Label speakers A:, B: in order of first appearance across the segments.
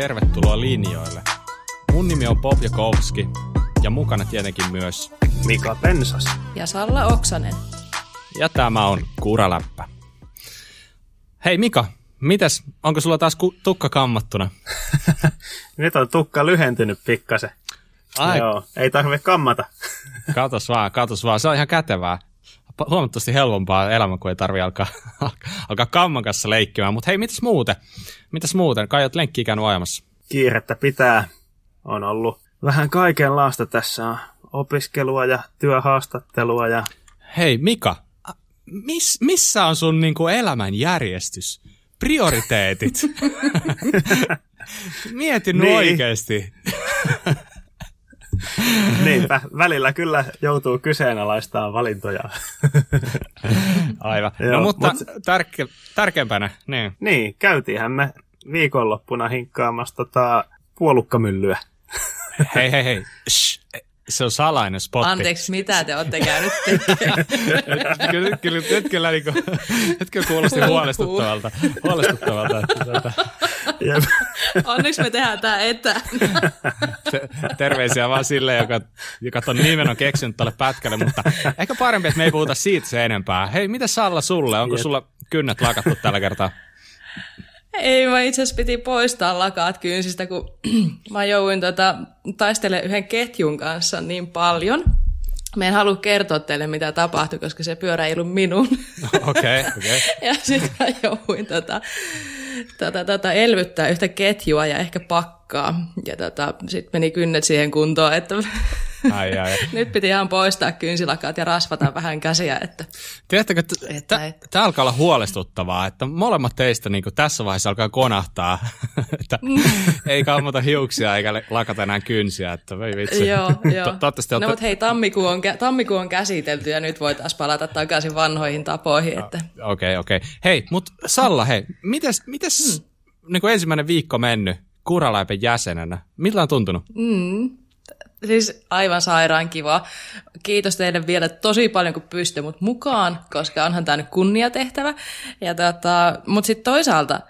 A: tervetuloa linjoille. Mun nimi on Bob Jakowski ja mukana tietenkin myös
B: Mika Pensas.
C: Ja Salla Oksanen.
A: Ja tämä on Kuraläppä. Hei Mika, mitäs, onko sulla taas ku- tukka kammattuna?
B: Nyt on tukka lyhentynyt pikkasen. Ai. Joo, ei tarvitse kammata.
A: katos vaan, katos vaan, se on ihan kätevää. Huomattavasti helpompaa elämä, kun ei tarvi alkaa, alkaa kamman kanssa leikkimään. Mutta hei, mitäs muuten? Mitäs muuten? Kai oot lenkkiä käynyt ajamassa.
B: Kiirettä pitää. On ollut vähän kaikenlaista tässä on opiskelua ja työhaastattelua. Ja...
A: Hei Mika, miss, missä on sun niinku elämän järjestys? Prioriteetit? Mietin niin. oikeasti.
B: Niinpä, välillä kyllä joutuu kyseenalaistamaan valintoja.
A: Aivan. No, Joo, no mutta mut... tärke, tärkeämpänä, niin.
B: Niin, käytiinhän me viikonloppuna hinkkaamassa tota puolukkamyllyä.
A: hei, hei, hei. Shh. Se on salainen spotti.
C: Anteeksi, mitä te olette käynyt tekemään?
A: kyllä, kyllä, nyt kyllä, niin kuin, nyt kyllä kuulosti huolestuttavalta. huolestuttavalta että, tuota.
C: Onneksi me tehdään tämä etänä.
A: terveisiä vaan sille, joka, joka ton nimen on keksinyt tälle pätkälle, mutta ehkä parempi, että me ei puhuta siitä se enempää. Hei, mitä Salla sulle? Onko sulla kynnet lakattu tällä kertaa?
C: Ei, mä itse asiassa piti poistaa lakaat kynsistä, kun mä jouduin tota, taistelemaan yhden ketjun kanssa niin paljon. Mä en halua kertoa teille, mitä tapahtui, koska se pyörä ei ollut minun.
A: Okei, okay, okay.
C: ja sitten mä jouduin tota, tota, tota, elvyttää yhtä ketjua ja ehkä pakkaa. Ja tota, sitten meni kynnet siihen kuntoon, että Ai, ai. Nyt piti ihan poistaa kynsilakat ja rasvata vähän käsiä. Että,
A: Tiedättekö, tämä alkaa olla huolestuttavaa, että molemmat teistä niin tässä vaiheessa alkaa konahtaa, että mm. ei kammata hiuksia eikä lakata enää kynsiä, että voi vitsi.
C: joo, joo. no mutta hei, tammikuu on, tammikuu on käsitelty ja nyt voitaisiin palata takaisin vanhoihin tapoihin.
A: Okei, että... okei. Okay, okay. Hei, mutta Salla, hei, mites, mites mm. niin ensimmäinen viikko mennyt Kuralaipen jäsenenä? Miltä on tuntunut?
C: Mm. Siis aivan sairaan kiva. Kiitos teille vielä tosi paljon, kun pystytte mut mukaan, koska onhan tämä nyt kunniatehtävä. Ja tota, mutta sitten toisaalta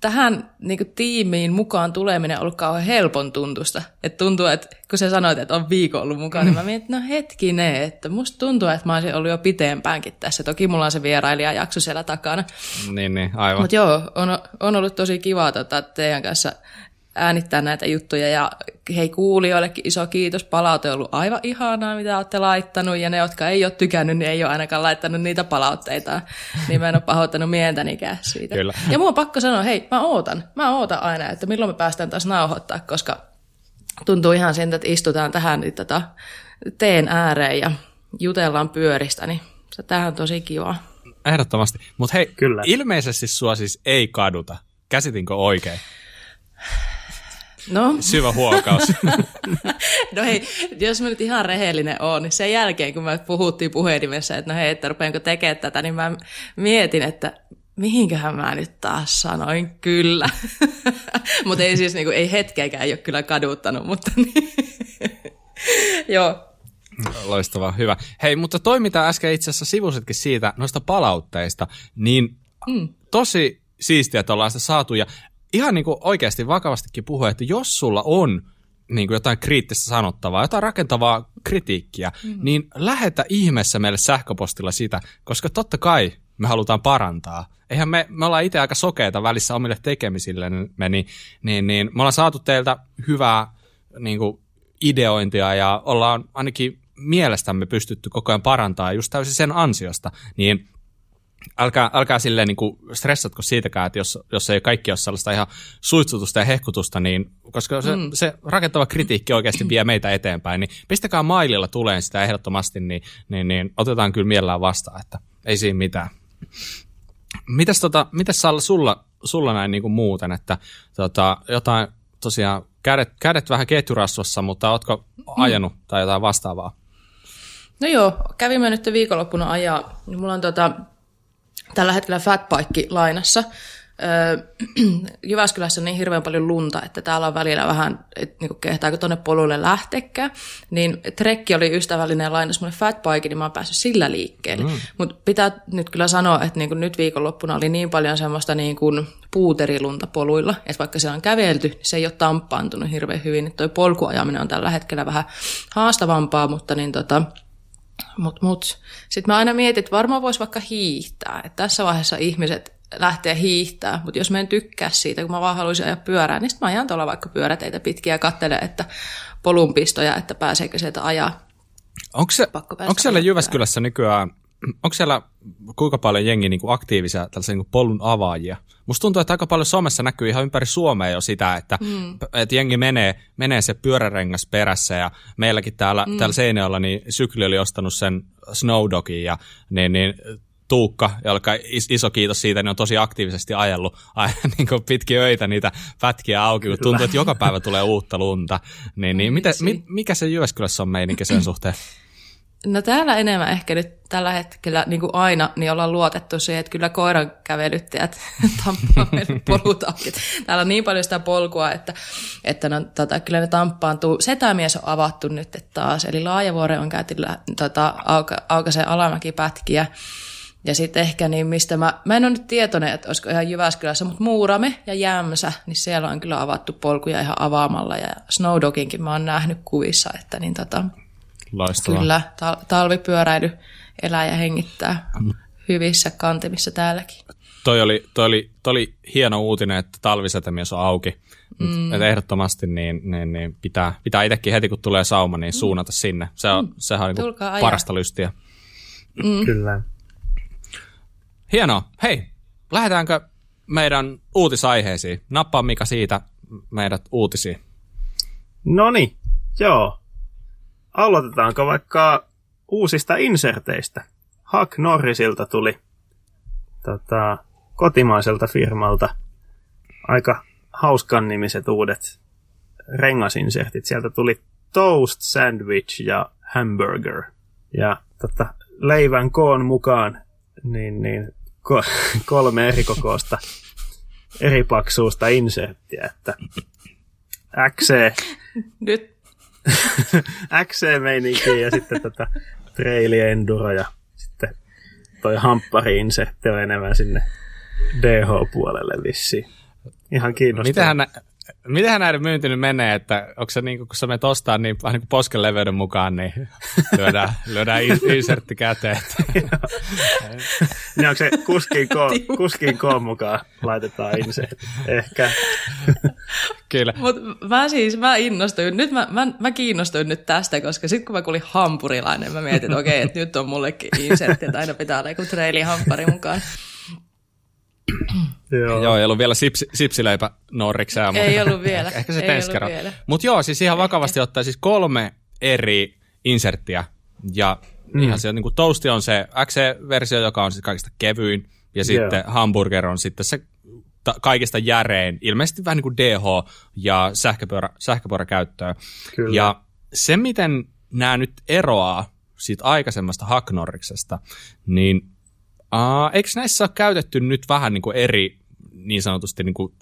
C: tähän niin kuin, tiimiin mukaan tuleminen on ollut kauhean helpon tuntusta. Et tuntuu, että kun sä sanoit, että on viikon ollut mukaan, niin mä mietin, että no hetkinen, että musta tuntuu, että mä olisin ollut jo pitempäänkin tässä. Toki mulla on se vierailijajakso siellä takana.
A: Niin, niin, aivan.
C: Mutta joo, on, on ollut tosi kiva tota, teidän kanssa äänittää näitä juttuja ja hei kuulijoillekin iso kiitos, palaute on ollut aivan ihanaa, mitä olette laittanut ja ne, jotka ei ole tykännyt, niin ei ole ainakaan laittanut niitä palautteita, niin mä en ole pahoittanut mieltänikään siitä. Kyllä. Ja mua on pakko sanoa, hei mä ootan, mä ootan aina, että milloin me päästään taas nauhoittaa, koska tuntuu ihan siltä, että istutaan tähän niin tota, teen ääreen ja jutellaan pyöristä, niin se tähän on tosi kiva.
A: Ehdottomasti. Mutta hei, Kyllä. ilmeisesti sua siis ei kaduta. Käsitinkö oikein?
C: No.
A: Syvä huokaus.
C: no hei, jos mä nyt ihan rehellinen oon, niin sen jälkeen kun me puhuttiin puhelimessa, että no hei, että rupeanko tekemään tätä, niin mä mietin, että mihinköhän mä nyt taas sanoin kyllä. mutta ei siis niinku, ei hetkeäkään ei ole kyllä kaduttanut, mutta niin. Joo,
A: Loistavaa, hyvä. Hei, mutta toi mitä äsken itse asiassa sivusitkin siitä, noista palautteista, niin mm. tosi siistiä, että ollaan sitä saatu. Ja ihan niin kuin oikeasti vakavastikin puhua, että jos sulla on niin kuin jotain kriittistä sanottavaa, jotain rakentavaa kritiikkiä, mm. niin lähetä ihmeessä meille sähköpostilla sitä, koska totta kai me halutaan parantaa. Eihän me, me ollaan itse aika sokeita välissä omille tekemisille, niin, niin, niin me ollaan saatu teiltä hyvää niin kuin ideointia ja ollaan ainakin mielestämme pystytty koko ajan parantaa just täysin sen ansiosta, niin älkää, älkää silleen niin kuin stressatko siitäkään, että jos, jos ei kaikki ole sellaista ihan suitsutusta ja hehkutusta, niin koska se, mm. se rakentava kritiikki oikeasti vie meitä eteenpäin, niin pistäkää maililla tuleen sitä ehdottomasti, niin, niin, niin otetaan kyllä mielellään vastaan, että ei siinä mitään. Mitäs, tota, mitäs Salla, sulla, sulla näin niin kuin muuten, että tota, jotain tosiaan kädet, kädet vähän ketjurasvassa, mutta ootko mm. ajanut mm. tai jotain vastaavaa?
C: No joo, kävimme nyt viikonloppuna ajaa. Mulla on tota, tällä hetkellä Fatbike lainassa. öö, Jyväskylässä on niin hirveän paljon lunta, että täällä on välillä vähän, että niin kehtaako tuonne polulle lähtekään, niin trekki oli ystävällinen lainas mulle fatbike, niin mä oon päässyt sillä liikkeelle. Mm. Mutta pitää nyt kyllä sanoa, että niin kuin nyt viikonloppuna oli niin paljon semmoista niin kuin puuterilunta poluilla, että vaikka se on kävelty, niin se ei ole tamppaantunut hirveän hyvin. Toi polkuajaminen on tällä hetkellä vähän haastavampaa, mutta niin tota, mut, mut. Sitten mä aina mietin, että varmaan voisi vaikka hiihtää. Että tässä vaiheessa ihmiset lähteä hiihtää, mutta jos mä en tykkää siitä, kun mä vaan haluaisin ajaa pyörää, niin sitten mä ajan tuolla vaikka pyöräteitä pitkiä ja katselen, että polunpistoja, että pääseekö sieltä ajaa.
A: Onko, se, onko siellä Jyväskylässä nykyään, onko siellä kuinka paljon jengi niin kuin aktiivisia tällaisia niin kuin polun avaajia? Musta tuntuu, että aika paljon somessa näkyy ihan ympäri Suomea jo sitä, että, mm. että jengi menee, menee se pyörärengas perässä ja meilläkin täällä, mm. täällä Seinäjoella niin Sykli oli ostanut sen Snowdogin ja niin, niin Tuukka, joka iso kiitos siitä, niin on tosi aktiivisesti ajellut aina niin kuin pitkin öitä niitä pätkiä auki, kun tuntuu, että joka päivä tulee uutta lunta. Niin, niin miten, mi, mikä se Jyväskylässä on meininki sen suhteen?
C: No täällä enemmän ehkä nyt tällä hetkellä, niin kuin aina, niin ollaan luotettu siihen, että kyllä koiran kävelyttäjät tamppaa polut auki. Täällä on niin paljon sitä polkua, että, että no, tota, kyllä ne tamppaantuu. Setämies on avattu nyt taas, eli Laajavuore on käyty tota, auka, aukaisen alamäkipätkiä. Ja sitten ehkä niin, mistä mä, mä en ole nyt tietoinen, että olisiko ihan Jyväskylässä, mutta Muurame ja Jämsä, niin siellä on kyllä avattu polkuja ihan avaamalla ja Snowdoginkin mä oon nähnyt kuvissa, että niin tota,
A: Loistavaa.
C: kyllä tal- talvipyöräily elää ja hengittää hyvissä kantimissa täälläkin.
A: Toi oli, toi oli, toi oli hieno uutinen, että talvisätämies on auki. Mm. Että ehdottomasti niin, niin, niin pitää, pitää itsekin heti kun tulee sauma, niin suunnata mm. sinne. Se on, mm. Sehän on niin parasta lystiä.
B: Mm. Kyllä.
A: Hienoa. Hei, lähdetäänkö meidän uutisaiheisiin? Nappaa Mika siitä meidät uutisiin.
B: No niin, joo. Aloitetaanko vaikka uusista inserteistä? Huck Norrisilta tuli tota, kotimaiselta firmalta aika hauskan nimiset uudet rengasinsertit. Sieltä tuli toast, sandwich ja hamburger. Ja tota, leivän koon mukaan niin, niin ko- kolme eri kokoista, eri paksuusta inserttiä, että XC,
C: Nyt.
B: XC-meininki ja sitten tätä traili enduro ja sitten toi hamppari-insertti on enemmän sinne DH-puolelle vissiin. Ihan kiinnostavaa.
A: Mitähän, Mitenhän näiden myynti nyt menee, että onko se niin kuin, kun sä menet ostaa niin vähän niin kuin posken leveyden mukaan, niin lyödään, lyödään insertti käteen.
B: niin onko se kuskin koon, kuskin koon mukaan laitetaan insertti? Ehkä.
C: Kyllä. Mutta mä siis, mä innostuin, nyt mä, mä, mä kiinnostuin nyt tästä, koska sitten kun mä kuulin hampurilainen, mä mietin, että okei, okay, että nyt on mullekin insertti, että aina pitää olla joku trailihamppari mukaan.
A: joo. joo, ei ollut vielä sipsi, sipsileipä Norriksää.
C: Mutta ei ollut vielä.
A: Ehkä se tenskero. Mutta joo, siis ihan vakavasti ottaa siis kolme eri inserttiä. Ja mm. ihan se niin kuin toasti on se XC-versio, joka on siis kaikista kevyin. Ja sitten yeah. hamburger on sitten se ta- kaikista järein, ilmeisesti vähän niin kuin DH ja sähköpyörä, sähköpyöräkäyttöä. Kyllä. Ja se, miten nämä nyt eroaa siitä aikaisemmasta Hacknorriksesta, niin Uh, eikö näissä ole käytetty nyt vähän niin kuin eri niin sanotusti, niin kuin,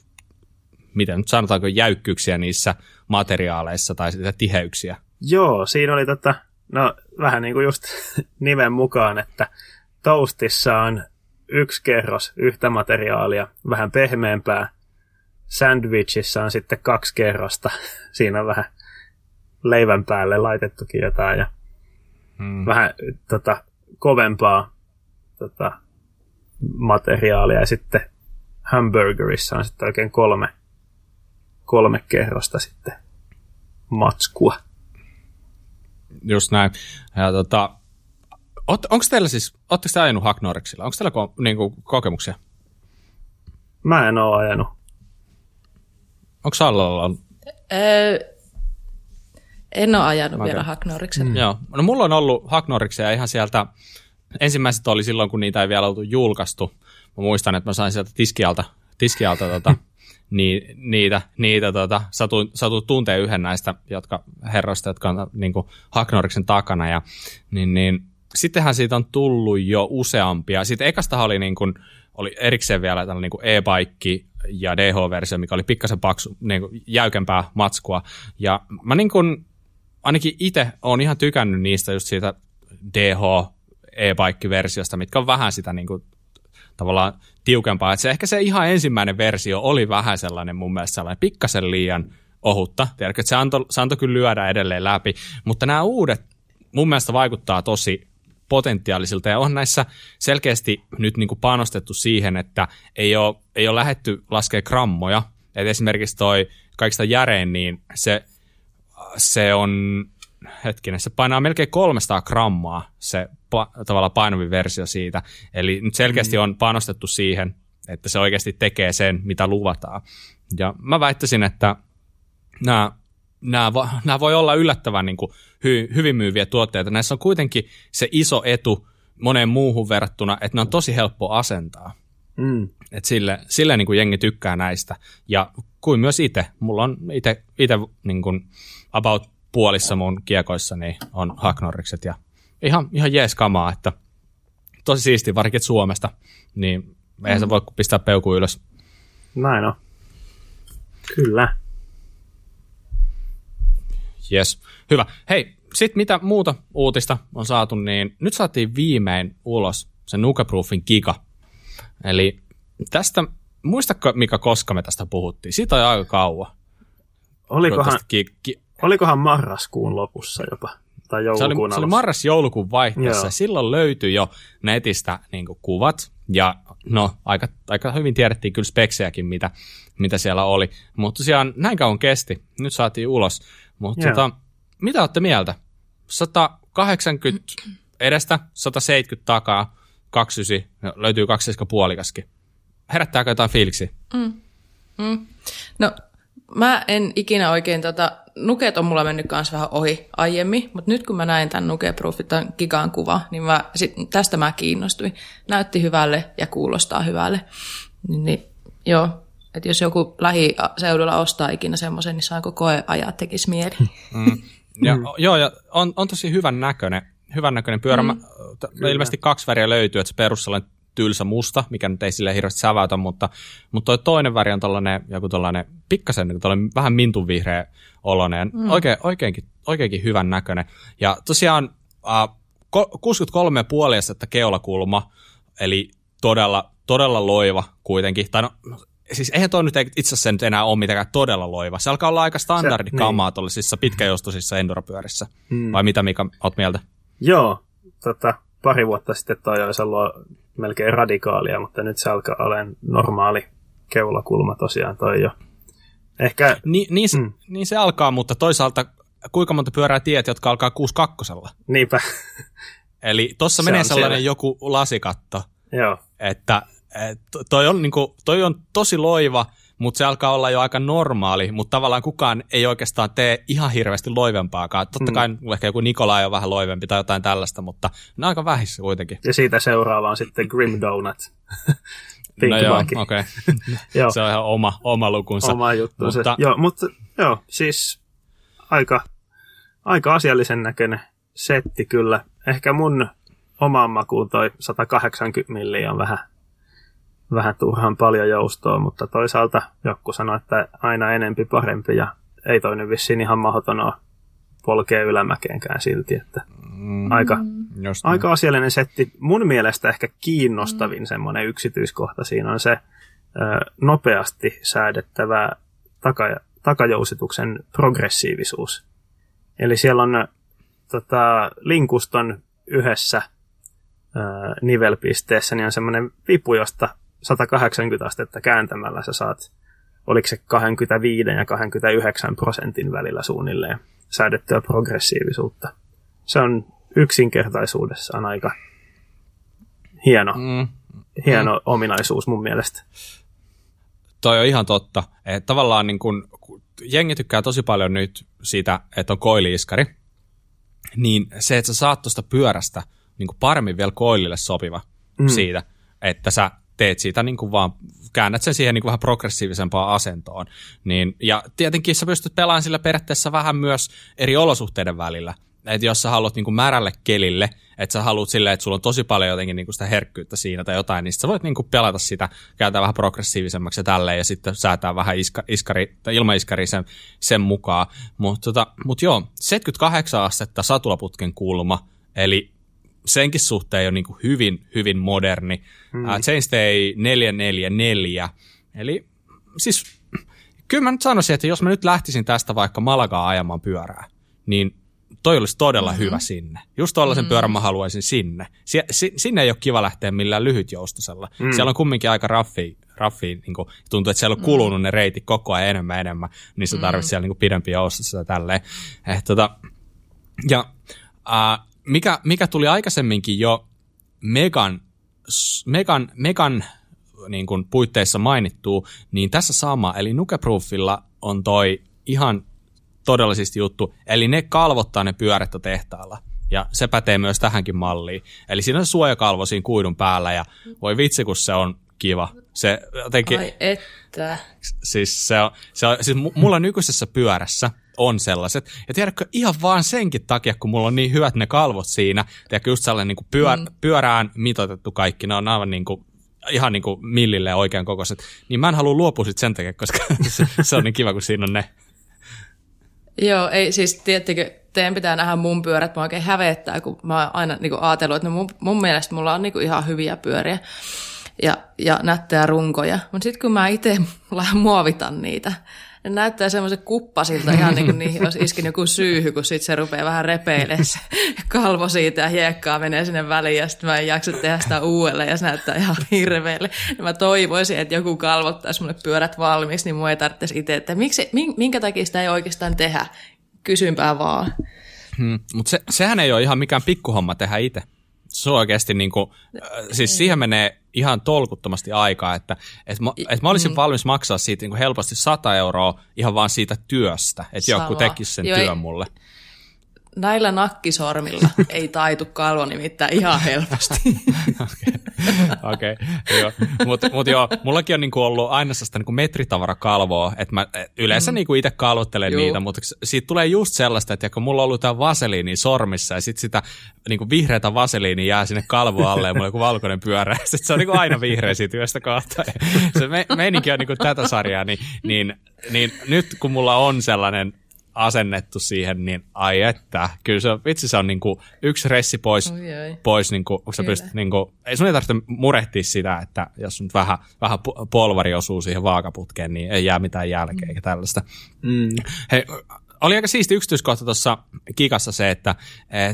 A: miten nyt sanotaanko, jäykkyyksiä niissä materiaaleissa tai sitä tiheyksiä?
B: Joo, siinä oli tota, no vähän niin kuin just nimen mukaan, että toastissa on yksi kerros yhtä materiaalia, vähän pehmeämpää. Sandwichissa on sitten kaksi kerrosta. Siinä on vähän leivän päälle laitettukin jotain ja hmm. vähän tota, kovempaa tota, materiaalia ja sitten hamburgerissa on sitten oikein kolme, kolme kerrosta sitten matskua.
A: Just näin. Ja tota, onko teillä siis, ootteko te ajanut Hacknorexilla? Onko teillä ko, niinku, kokemuksia?
B: Mä en ole ajanut.
A: Onko Sallalla ollut?
C: Öö, en ole ajanut okay. vielä Hacknorexilla.
A: Mm. Joo. No mulla on ollut Hacknorexia ihan sieltä ensimmäiset oli silloin, kun niitä ei vielä oltu julkaistu. Mä muistan, että mä sain sieltä tiskialta, tiskialta tota, ni, niitä, niitä tota, satuin, satuin tuntea yhden näistä jotka, herroista, jotka on niin kuin, Hacknoriksen takana. Ja, niin, niin, sittenhän siitä on tullut jo useampia. Sitten ekastahan oli niin kuin, oli erikseen vielä tällainen niin e-bike ja DH-versio, mikä oli pikkasen paksu, niin kuin jäykempää matskua. Ja mä niin kuin, ainakin itse olen ihan tykännyt niistä just siitä DH e-bike-versiosta, mitkä on vähän sitä niin kuin, tavallaan tiukempaa. Että se ehkä se ihan ensimmäinen versio oli vähän sellainen mun mielestä sellainen pikkasen liian ohutta. Tiedätkö, että se antoi, se antoi kyllä lyödä edelleen läpi. Mutta nämä uudet mun mielestä vaikuttaa tosi potentiaalisilta ja on näissä selkeästi nyt niin kuin panostettu siihen, että ei ole, ei ole lähetty laskea grammoja. Et esimerkiksi toi kaikista järein, niin se, se on, hetkinen, se painaa melkein 300 grammaa se pa, tavallaan painavin versio siitä. Eli nyt selkeästi mm. on panostettu siihen, että se oikeasti tekee sen, mitä luvataan. Ja mä väittäisin, että nämä, nämä, nämä voi olla yllättävän niin kuin hy, hyvin myyviä tuotteita. Näissä on kuitenkin se iso etu moneen muuhun verrattuna, että ne on tosi helppo asentaa. Mm. Et sille, sille niin kuin jengi tykkää näistä. Ja kuin myös itse. Mulla on itse niin kuin about puolissa mun kiekoissa niin on haknorikset ja ihan, ihan jees kamaa, että tosi siisti, varsinkin Suomesta, niin eihän mm. se voi pistää peuku ylös.
B: Näin on. Kyllä.
A: Yes. Hyvä. Hei, sitten mitä muuta uutista on saatu, niin nyt saatiin viimein ulos se Nukeproofin giga. Eli tästä, muistatko Mika, koska me tästä puhuttiin? Siitä on aika kauan.
B: Olikohan, ki- ki- olikohan marraskuun lopussa jopa? Tai joulukuun
A: se oli, se oli marras-joulukuun vaihteessa. Silloin löytyi jo netistä niin kuvat, ja no, aika, aika hyvin tiedettiin kyllä speksejäkin, mitä, mitä siellä oli. Mutta tosiaan näin kauan kesti. Nyt saatiin ulos. Mutta tota, mitä olette mieltä? 180 edestä, 170 takaa, 29, löytyy 2 puolikaskin. Herättääkö jotain fiiliksi? Mm.
C: Mm. No, mä en ikinä oikein tota, nuket on mulla mennyt kanssa vähän ohi aiemmin, mutta nyt kun mä näin tämän Nukeproofit, tämän gigan kuva, niin mä, sit, tästä mä kiinnostuin. Näytti hyvälle ja kuulostaa hyvälle. Niin, niin joo, että jos joku lähiseudulla ostaa ikinä semmoisen, niin saanko koeajaa tekisi mieli. Mm.
A: Ja, mm. Joo, ja on, on tosi hyvän näköinen, hyvän näköinen pyörä. Mm. Mä, ilmeisesti kaksi väriä löytyy, että se perus tylsä musta, mikä nyt ei sille hirveästi säväytä, mutta, mutta toi toinen väri on tollainen, joku tollainen pikkasen niin tollainen vähän mintun vihreä oloinen, mm. Oikein, oikeinkin, oikeinkin hyvän näköinen. Ja tosiaan äh, 63,5 astetta keulakulma, eli todella, todella loiva kuitenkin. Tai no, siis eihän toi nyt itse asiassa nyt enää ole mitenkään todella loiva. Se alkaa olla aika standardikamaa niin. tuollaisissa pitkäjostoisissa enduropyörissä. Mm. Vai mitä Mika, oot mieltä?
B: Joo, tota, pari vuotta sitten toi olisi ollut melkein radikaalia, mutta nyt se alkaa olemaan normaali keulakulma tosiaan toi jo. Ehkä,
A: Ni, niin, se, mm. niin se alkaa, mutta toisaalta kuinka monta pyörää tiet, jotka alkaa 62
B: Niinpä.
A: Eli tuossa menee sellainen siellä. joku lasikatto.
B: Joo.
A: Että et, toi, on, niinku, toi on tosi loiva, mutta se alkaa olla jo aika normaali, mutta tavallaan kukaan ei oikeastaan tee ihan hirveästi loivempaakaan. Totta mm. kai mm. ehkä joku Nikolai on vähän loivempi tai jotain tällaista, mutta ne on aika vähissä kuitenkin.
B: Ja siitä seuraava on sitten Grim Donut.
A: no joo, okei. Okay. se on ihan oma, oma lukunsa.
B: Oma juttu mutta... Joo, mutta joo, siis aika, aika asiallisen näköinen setti kyllä. Ehkä mun omaan makuun toi 180 milliä on vähän vähän turhan paljon joustoa, mutta toisaalta joku sanoi, että aina enempi parempi ja ei toi nyt vissiin ihan mahdoton polkea ylämäkeenkään silti, että mm, aika, just aika asiallinen setti. Mun mielestä ehkä kiinnostavin mm. semmoinen yksityiskohta siinä on se ö, nopeasti säädettävä taka, takajousituksen progressiivisuus. Eli siellä on tota, linkuston yhdessä ö, nivelpisteessä niin on semmoinen vipu, josta 180 astetta kääntämällä sä saat, oliko se 25 ja 29 prosentin välillä suunnilleen säädettyä progressiivisuutta. Se on yksinkertaisuudessaan aika hieno, mm. hieno mm. ominaisuus mun mielestä.
A: Toi on ihan totta. Että tavallaan niin kun, jengi tykkää tosi paljon nyt siitä, että on koiliiskari, niin se, että sä saat tuosta pyörästä niin paremmin vielä koilille sopiva mm. siitä, että sä teet siitä niin kuin vaan, käännät sen siihen niin kuin vähän progressiivisempaan asentoon. Niin, ja tietenkin sä pystyt pelaamaan sillä periaatteessa vähän myös eri olosuhteiden välillä. Että jos sä haluat niin kuin märälle kelille, että sä haluat silleen, että sulla on tosi paljon jotenkin niinku sitä herkkyyttä siinä tai jotain, niin sä voit niinku pelata sitä, käyttää vähän progressiivisemmaksi ja tälleen, ja sitten säätää vähän iska, iskari, tai ilmaiskari sen, sen mukaan. Mutta tota, mut joo, 78 astetta satulaputken kulma, eli senkin suhteen on niinku hyvin, hyvin moderni. Hmm. Uh, Chainstay 444, eli siis kyllä mä nyt sanoisin, että jos mä nyt lähtisin tästä vaikka Malagaa ajamaan pyörää, niin toi olisi todella mm-hmm. hyvä sinne. Just tuollaisen mm-hmm. pyörän mä haluaisin sinne. Si- si- sinne ei ole kiva lähteä millään lyhytjoustosella. Mm. Siellä on kumminkin aika raffi, raffi niin kuin, tuntuu, että siellä on kulunut mm. ne reitit koko ajan enemmän enemmän, niin sä tarvitset mm. siellä niin kuin, pidempi joustossa ja tälleen. Eh, tota, ja äh, mikä, mikä tuli aikaisemminkin jo Megan, Megan, Megan niin kuin puitteissa mainittuu, niin tässä sama, eli Nukeproofilla on toi ihan todellisesti juttu, eli ne kalvottaa ne pyörettä tehtaalla. Ja se pätee myös tähänkin malliin. Eli siinä on suojakalvo siinä kuidun päällä ja voi vitsi, kun se on kiva. Se jotenkin...
C: Ai että.
A: Siis, se on, se on, siis mulla nykyisessä pyörässä on sellaiset. Ja tiedätkö, ihan vaan senkin takia, kun mulla on niin hyvät ne kalvot siinä, tiedätkö, just sellainen niin kuin pyör, mm. pyörään mitoitettu kaikki, ne on aivan niin kuin ihan niin kuin millille oikean kokoiset, niin mä en halua luopua sit sen takia, koska se, se on niin kiva, kun siinä on ne.
C: Joo, ei siis, tiettikö, teidän pitää nähdä mun pyörät, mä oikein hävettää, kun mä oon aina niin kuin, ajatellut, että no mun, mun mielestä mulla on niin kuin, ihan hyviä pyöriä ja, ja nättejä runkoja. Mutta sitten kun mä itse muovitan niitä, ne näyttää semmoisen kuppasilta ihan niin kuin niihin olisi iskin joku syyhy, kun sitten se rupeaa vähän repeilemään se kalvo siitä ja hiekkaa menee sinne väliin ja sitten mä en jaksa tehdä sitä uudelleen ja se näyttää ihan hirveelle. Ja mä toivoisin, että joku kalvottaisi mulle pyörät valmiiksi, niin mun ei tarvitsisi itse, että miksi, minkä takia sitä ei oikeastaan tehdä. Kysynpää vaan.
A: Hmm, mutta se, sehän ei ole ihan mikään pikkuhomma tehdä itse se on oikeasti niin kuin, siis siihen menee ihan tolkuttomasti aikaa, että, että, mä, että mä olisin mm. valmis maksaa siitä niin kuin helposti 100 euroa ihan vaan siitä työstä, että Sama. joku tekisi sen Joo, työn mulle
C: näillä nakkisormilla ei taitu kalvo nimittäin ihan helposti.
A: Okei, okay, okay, joo. Mutta mut joo, mullakin on niinku ollut aina sitä niinku metritavarakalvoa, että mä yleensä mm. niinku itse kalvottelen Juu. niitä, mutta siitä tulee just sellaista, että kun mulla on ollut tämä vaseliini sormissa ja sitten sitä niinku vihreätä vaseliini jää sinne kalvo alle ja mulla on joku valkoinen pyörä, sit se on niinku aina vihreä siitä yöstä kohta. Se me, meininki on niinku tätä sarjaa, niin, niin, niin nyt kun mulla on sellainen asennettu siihen, niin ai että, kyllä se, vitsi se on niinku yksi ressi pois, oi, oi. pois niinku, kun sä pystyt, niinku, ei sun ei tarvitse murehtia sitä, että jos nyt vähän, vähän polvari osuu siihen vaakaputkeen, niin ei jää mitään jälkeä mm. eikä tällaista. Mm. Hei, oli aika siisti yksityiskohta tuossa kikassa se, että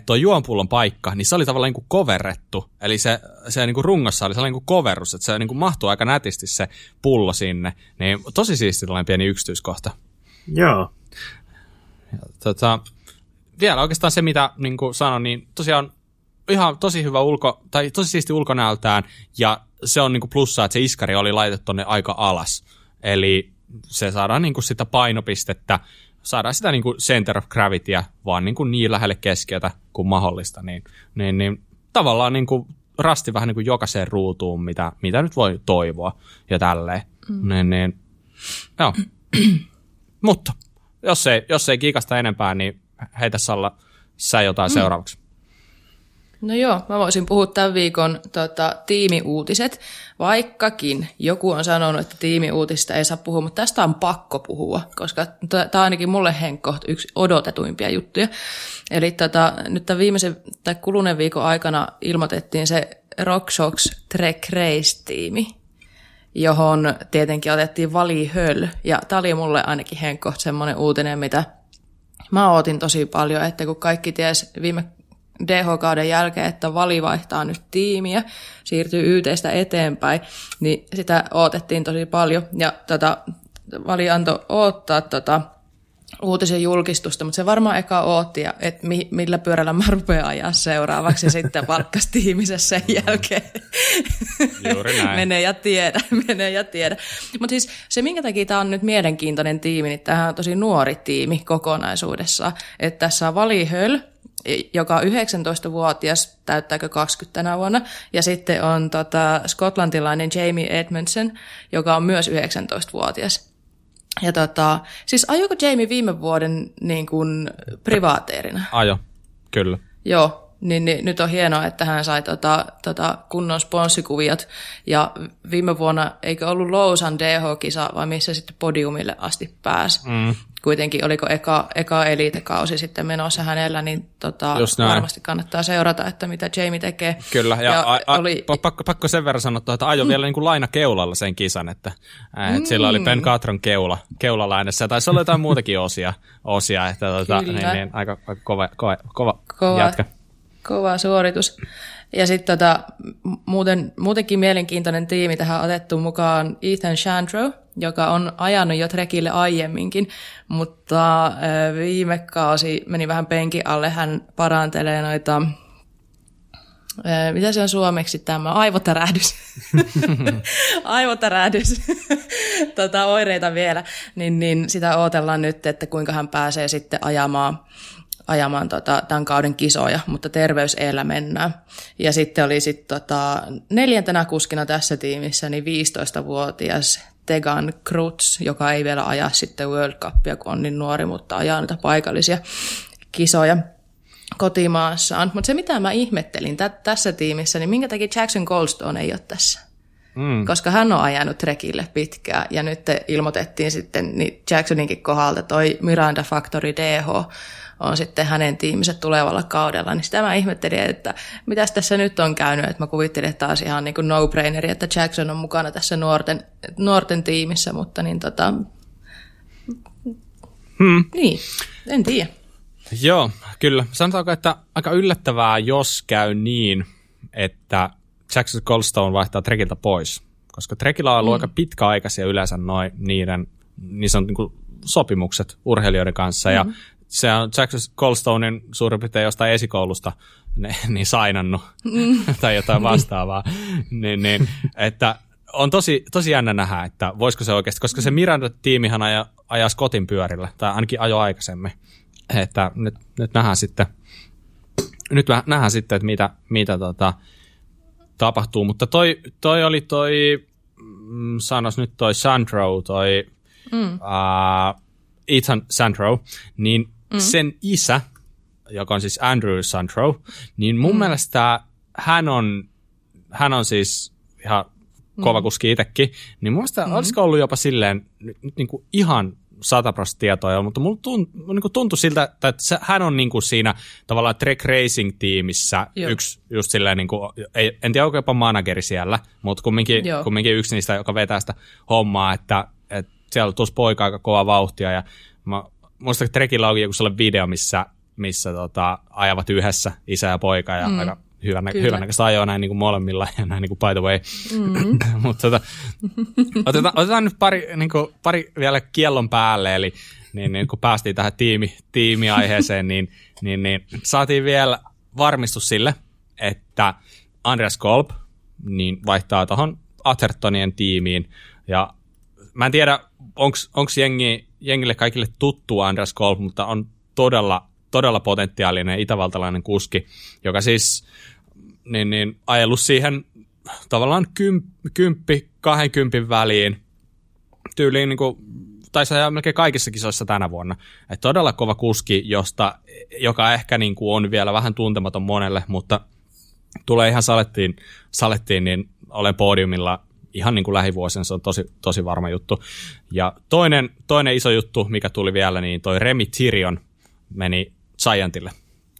A: tuo juonpullon paikka, niin se oli tavallaan niin kuin coverrettu. Eli se, se niin kuin rungossa oli sellainen niin kuin coverus, että se niin kuin mahtuu aika nätisti se pullo sinne. Niin tosi siisti tällainen pieni yksityiskohta.
B: Joo,
A: ja, tota, vielä oikeastaan se, mitä niin kuin sanoin, niin tosiaan ihan tosi hyvä ulko, tai tosi siisti ulkonäöltään, ja se on niin kuin plussaa, että se iskari oli laitettu tonne aika alas. Eli se saadaan niin kuin sitä painopistettä, saadaan sitä niin kuin center of gravityä vaan niin, kuin niin lähelle keskiötä kuin mahdollista, niin, niin, niin tavallaan niin kuin rasti vähän niin kuin jokaiseen ruutuun, mitä, mitä nyt voi toivoa ja tälleen. Mm. Niin, niin, joo. Mutta jos ei, jos ei kiikasta enempää, niin heitä Salla sä jotain mm. seuraavaksi.
C: No joo, mä voisin puhua tämän viikon tota, tiimiuutiset, vaikkakin joku on sanonut, että tiimiuutisista ei saa puhua, mutta tästä on pakko puhua, koska tämä on ainakin mulle Henkko yksi odotetuimpia juttuja. Eli tota, nyt tämän viimeisen tai kuluneen viikon aikana ilmoitettiin se RockShox Trek Race-tiimi, johon tietenkin otettiin Vali Höll. Ja tämä oli mulle ainakin Henkko semmoinen uutinen, mitä mä ootin tosi paljon, että kun kaikki ties viime DH-kauden jälkeen, että Vali vaihtaa nyt tiimiä, siirtyy YTstä eteenpäin, niin sitä odotettiin tosi paljon. Ja tota, Vali antoi odottaa tota, uutisen julkistusta, mutta se varmaan eka ootti, että mi, millä pyörällä mä rupean ajaa seuraavaksi ja sitten valkkas tiimisessä sen jälkeen.
A: Juuri näin.
C: menee ja tiedä, menee ja tiedä. Mutta siis se, minkä takia tämä on nyt mielenkiintoinen tiimi, niin tämähän on tosi nuori tiimi kokonaisuudessaan. Että tässä on Vali Höll, joka on 19-vuotias, täyttääkö 20 tänä vuonna, ja sitten on tota, skotlantilainen Jamie Edmondson, joka on myös 19-vuotias. Ja tota, siis ajoiko Jamie viime vuoden niin kuin privaateerina?
A: Ajo, kyllä.
C: Joo, Niin, niin, nyt on hienoa, että hän sai tota, tota kunnon sponssikuviot. Ja viime vuonna, eikö ollut Lousan DH-kisa, vai missä sitten podiumille asti pääsi. Mm. Kuitenkin oliko eka, eka eliitekausi sitten menossa hänellä, niin tota, varmasti kannattaa seurata, että mitä Jamie tekee.
A: Kyllä, ja, ja a, a, oli... pakko, pakko sen verran sanoa, että ajo mm. vielä niin kuin laina keulalla sen kisan, että, että mm. sillä oli Ben Catron keula, keulalainessa, ja taisi olla jotain muutakin osia, osia että tota, niin, niin, aika, aika kova, kova, kova, kova jätkä.
C: Kova suoritus. Ja sitten tota, muuten, muutenkin mielenkiintoinen tiimi tähän otettu mukaan Ethan Chandro, joka on ajanut jo trekille aiemminkin, mutta viime kausi meni vähän penki alle. Hän parantelee noita, mitä se on suomeksi tämä, aivotärähdys. aivotärähdys, tota, oireita vielä, niin, niin sitä odotellaan nyt, että kuinka hän pääsee sitten ajamaan ajamaan tota, tämän kauden kisoja, mutta terveyseellä mennään. Ja sitten oli sit, tota, neljäntenä kuskina tässä tiimissä niin 15-vuotias Tegan Krutz, joka ei vielä aja sitten World Cupia, kun on niin nuori, mutta ajaa niitä paikallisia kisoja kotimaassaan. Mutta se, mitä mä ihmettelin tä- tässä tiimissä, niin minkä takia Jackson Goldstone ei ole tässä? Mm. Koska hän on ajanut trekille pitkään ja nyt ilmoitettiin sitten niin Jacksoninkin kohdalta toi Miranda Factory DH on sitten hänen tiiminsä tulevalla kaudella, niin sitä mä ihmettelin, että mitäs tässä nyt on käynyt, että mä kuvittelin, että taas ihan niin kuin no-braineri, että Jackson on mukana tässä nuorten, nuorten tiimissä, mutta niin tota, hmm. niin, en tiedä.
A: Joo, kyllä. Sanotaanko, että aika yllättävää, jos käy niin, että Jackson Goldstone vaihtaa Trekiltä pois. Koska Trekillä on ollut mm. aika pitkäaikaisia yleensä noin niiden niin sanotut niin sopimukset urheilijoiden kanssa. Mm. Ja se on Jackson Goldstonein suurin piirtein jostain esikoulusta ne, niin sainannut mm. tai jotain vastaavaa. niin, niin, että on tosi, tosi jännä nähdä, että voisiko se oikeasti, koska se Miranda-tiimihan aja, ajaa Scottin pyörillä, tai ainakin ajo aikaisemmin. Että nyt, nyt nähdään sitten, nyt nähdään sitten, että mitä, mitä tota, tapahtuu. Mutta toi, toi oli toi, mm, sanos nyt toi Sandro, toi mm. uh, Ethan Sandro, niin mm. sen isä, joka on siis Andrew Sandro, niin mun mm. mielestä hän on, hän on siis ihan kova mm. kuski itsekin, niin mun mielestä mm. olisiko ollut jopa silleen niin kuin ihan sataprosenttista tietoa, mutta mulla tuntui, niin kuin tuntui siltä, että hän on niin kuin siinä tavallaan Trek Racing-tiimissä Joo. yksi just silleen, niin kuin, ei, en tiedä onko jopa manageri siellä, mutta kumminkin, kumminkin yksi niistä, joka vetää sitä hommaa, että, että siellä tuossa poika aika kova vauhtia ja mä muista Trekillä onkin joku sellainen video, missä, missä tota, ajavat yhdessä isä ja poika ja mm. aika hyvän, hyvännäköistä ajoa näin niin kuin molemmilla ja näin niin kuin by the way. Mm. Mutta tota, otetaan, otetaan nyt pari, niin kuin, pari vielä kiellon päälle, eli niin, niin kun päästiin tähän tiimi, tiimiaiheeseen, niin, niin, niin saatiin vielä varmistus sille, että Andreas Kolb niin vaihtaa tuohon Athertonien tiimiin. Ja mä en tiedä, onko jengi, jengille kaikille tuttu Andreas Kolb, mutta on todella, todella potentiaalinen itävaltalainen kuski, joka siis niin, niin, ajellut siihen tavallaan kymp, kymppi, kahdenkympin väliin tyyliin niin kuin, taisi ajaa melkein kaikissa kisoissa tänä vuonna. Et todella kova kuski, josta, joka ehkä niin kuin on vielä vähän tuntematon monelle, mutta tulee ihan salettiin, salettiin niin olen podiumilla ihan niin kuin lähivuosina, se on tosi, tosi varma juttu. Ja toinen, toinen iso juttu, mikä tuli vielä, niin toi Remi Tyrion meni Giantille.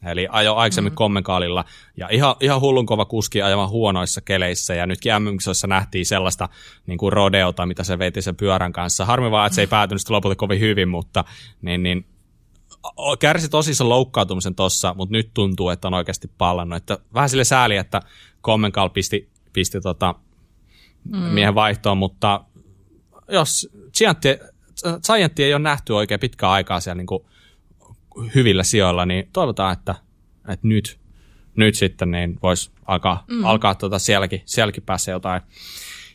A: Eli ajo aikaisemmin mm. kommenkaalilla ja ihan, ihan hullun kova kuski ajamaan huonoissa keleissä ja nytkin mm nähtiin sellaista niin kuin rodeota, mitä se veti sen pyörän kanssa. Harmi vaan, että se ei päätynyt lopulta kovin hyvin, mutta niin, niin, kärsi tosi sen loukkaantumisen tossa, mutta nyt tuntuu, että on oikeasti pallannut. Että vähän sille sääli, että Kommenkaal pisti, pisti tota, mm. miehen vaihtoon, mutta jos Giant ei ole nähty oikein pitkään aikaa siellä niin kuin hyvillä sijoilla, niin toivotaan, että, että nyt, nyt sitten niin voisi alkaa, mm. alkaa tuota sielläkin, sielläkin päässä jotain,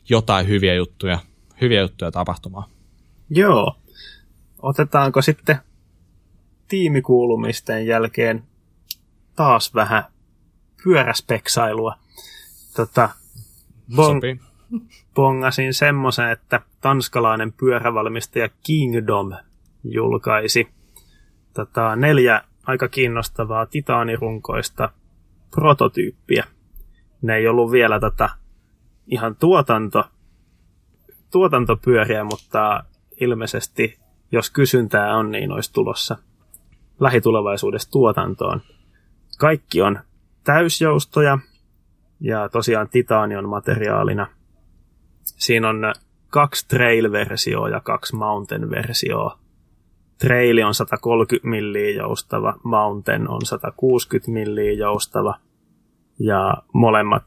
A: jotain hyviä juttuja, hyviä juttuja tapahtumaan.
B: Joo. Otetaanko sitten tiimikuulumisten jälkeen taas vähän pyöräspeksailua? Tota,
A: bon, Sopii.
B: Bongasin semmoisen, että tanskalainen pyörävalmistaja Kingdom julkaisi tota, neljä aika kiinnostavaa titaanirunkoista prototyyppiä. Ne ei ollut vielä tätä ihan tuotanto, tuotantopyöriä, mutta ilmeisesti jos kysyntää on, niin olisi tulossa lähitulevaisuudessa tuotantoon. Kaikki on täysjoustoja ja tosiaan titanion materiaalina. Siinä on kaksi trail-versioa ja kaksi mountain-versioa. Traili on 130 milliä joustava, mountain on 160 milliä joustava ja molemmat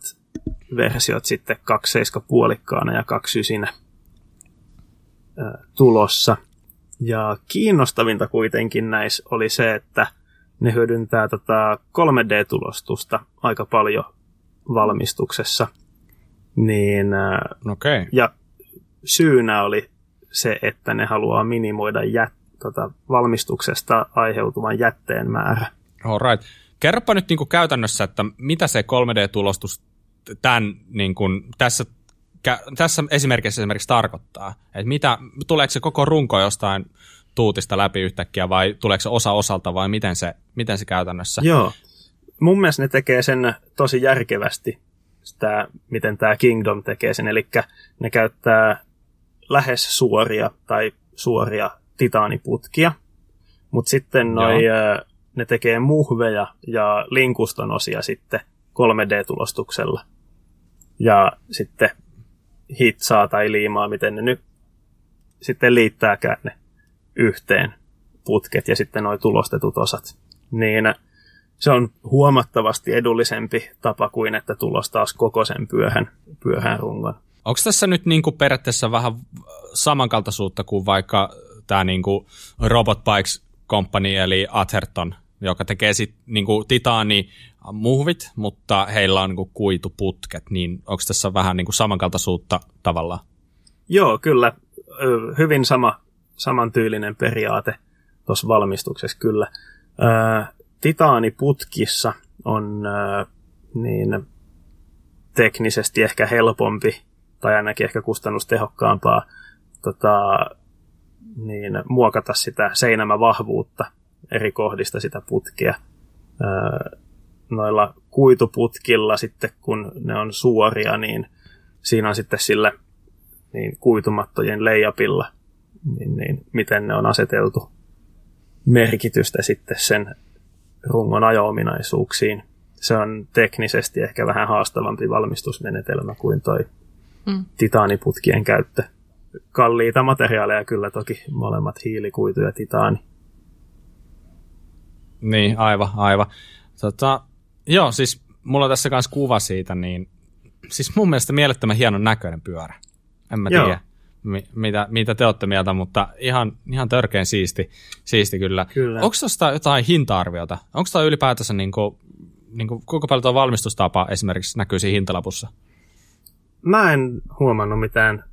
B: versiot sitten 27 puolikkaana ja 29 tulossa. Ja kiinnostavinta kuitenkin näissä oli se, että ne hyödyntää tätä 3D-tulostusta aika paljon valmistuksessa. Niin,
A: okay.
B: Ja syynä oli se, että ne haluaa minimoida jät, tota, valmistuksesta aiheutuvan jätteen määrä.
A: Alright. Kerropa nyt niin kuin käytännössä, että mitä se 3D-tulostus tämän, niin kuin, tässä, tässä esimerkissä esimerkiksi tarkoittaa. Että mitä, tuleeko se koko runko jostain tuutista läpi yhtäkkiä vai tuleeko se osa osalta vai miten se, miten se käytännössä?
B: Joo. Mun mielestä ne tekee sen tosi järkevästi, sitä, miten tämä Kingdom tekee sen. Eli ne käyttää lähes suoria tai suoria titaaniputkia, mutta sitten noi, ne tekee muhveja ja linkuston osia sitten 3D-tulostuksella. Ja sitten hitsaa tai liimaa, miten ne nyt sitten liittääkään ne yhteen putket ja sitten nuo tulostetut osat. Niin se on huomattavasti edullisempi tapa kuin että tulostaisi koko sen pyöhän, pyöhän rungon.
A: Onko tässä nyt niin kuin periaatteessa vähän samankaltaisuutta kuin vaikka tämä niin kuin Robot Bikes Company eli Atherton, joka tekee sitten niin kuin titaani muhvit, mutta heillä on niin kuin kuituputket, niin onko tässä vähän niin kuin samankaltaisuutta tavallaan?
B: Joo, kyllä. Hyvin sama, samantyylinen periaate tuossa valmistuksessa kyllä. Titaaniputkissa on niin teknisesti ehkä helpompi tai ainakin ehkä kustannustehokkaampaa tota, niin muokata sitä seinämävahvuutta eri kohdista sitä putkea. noilla kuituputkilla sitten, kun ne on suoria, niin siinä on sitten sillä niin kuitumattojen leijapilla, niin, niin miten ne on aseteltu merkitystä sitten sen rungon ajo-ominaisuuksiin. Se on teknisesti ehkä vähän haastavampi valmistusmenetelmä kuin toi mm. titaaniputkien käyttö. Kalliita materiaaleja kyllä toki, molemmat hiilikuitu ja titaani.
A: Niin, aivan, aivan. Tota, joo, siis mulla on tässä kanssa kuva siitä, niin siis mun mielestä mielettömän hienon näköinen pyörä. En mä tiedä, mi- mitä, mitä te olette mieltä, mutta ihan, ihan törkeän siisti, siisti kyllä. kyllä. Onko tuosta jotain hinta-arviota? Onko tämä ylipäätänsä, niin kuin, niin kuin, kuinka paljon tuo valmistustapa esimerkiksi näkyy siinä hintalapussa?
B: Mä en huomannut mitään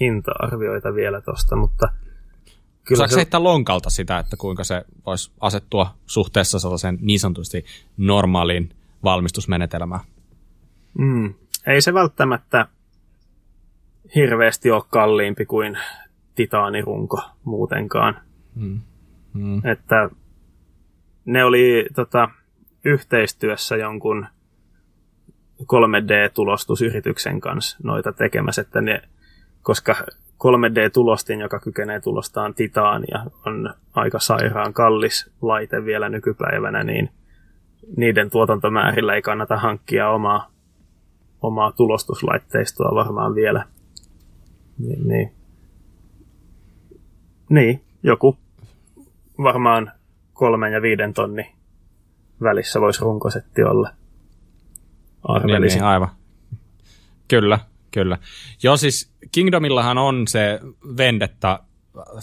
B: hinta-arvioita vielä tosta, mutta...
A: Kyllä Saatko se... heittää lonkalta sitä, että kuinka se voisi asettua suhteessa sellaiseen niin sanotusti normaaliin valmistusmenetelmään?
B: Mm. Ei se välttämättä hirveästi ole kalliimpi kuin titaanirunko muutenkaan. Mm. Mm. Että ne oli tota, yhteistyössä jonkun 3D-tulostusyrityksen kanssa noita tekemässä, että ne, koska 3D-tulostin, joka kykenee tulostamaan titaania, on aika sairaan kallis laite vielä nykypäivänä, niin niiden tuotantomäärillä ei kannata hankkia omaa, omaa tulostuslaitteistoa varmaan vielä. Niin, niin. niin joku varmaan kolmen ja viiden tonni välissä voisi runkosetti olla
A: arvelisin. Niin, niin, aivan. Kyllä, kyllä. Joo, siis Kingdomillahan on se vendetta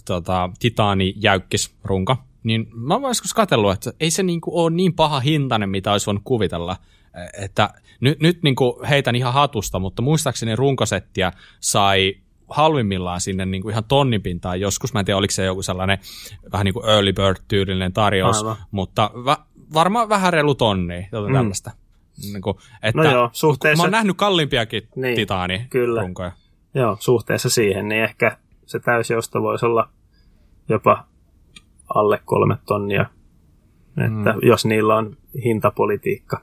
A: tota, titaani-jäykkisrunko, niin mä oon joskus katsellut, että ei se niinku ole niin paha hintainen, mitä olisi voinut kuvitella. Että nyt, nyt niinku heitän ihan hatusta, mutta muistaakseni runkosettiä sai halvimmillaan sinne niin kuin ihan tonnipintaan joskus. Mä en tiedä, oliko se joku sellainen vähän niin kuin early bird-tyylinen tarjous, Aivan. mutta va- varmaan vähän reilu tonni, jotain mm. tällaista. Niin kuin, että no joo, suhteessa... Mä oon nähnyt kalliimpiakin niin, titaani kyllä. runkoja.
B: Joo, suhteessa siihen, niin ehkä se täysjousto voisi olla jopa alle kolme tonnia, että mm. jos niillä on hintapolitiikka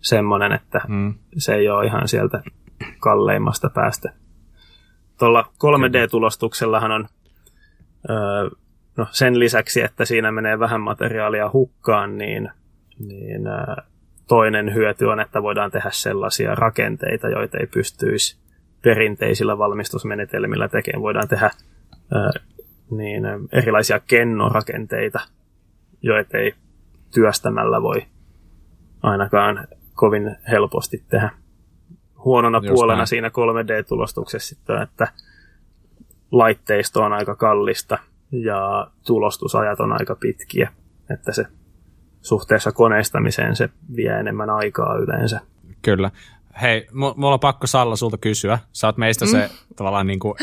B: semmoinen, että mm. se ei ole ihan sieltä kalleimmasta päästä. Tuolla 3D-tulostuksellahan on öö, no sen lisäksi, että siinä menee vähän materiaalia hukkaan, niin, niin öö, toinen hyöty on, että voidaan tehdä sellaisia rakenteita, joita ei pystyisi perinteisillä valmistusmenetelmillä tekemään. Voidaan tehdä öö, niin, erilaisia kennorakenteita, joita ei työstämällä voi ainakaan kovin helposti tehdä. Huonona Just puolena näin. siinä 3D-tulostuksessa sitten, että laitteisto on aika kallista ja tulostusajat on aika pitkiä, että se suhteessa koneistamiseen se vie enemmän aikaa yleensä.
A: Kyllä. Hei, mulla on pakko Salla sulta kysyä. Sä oot meistä se mm. tavallaan niin kuin,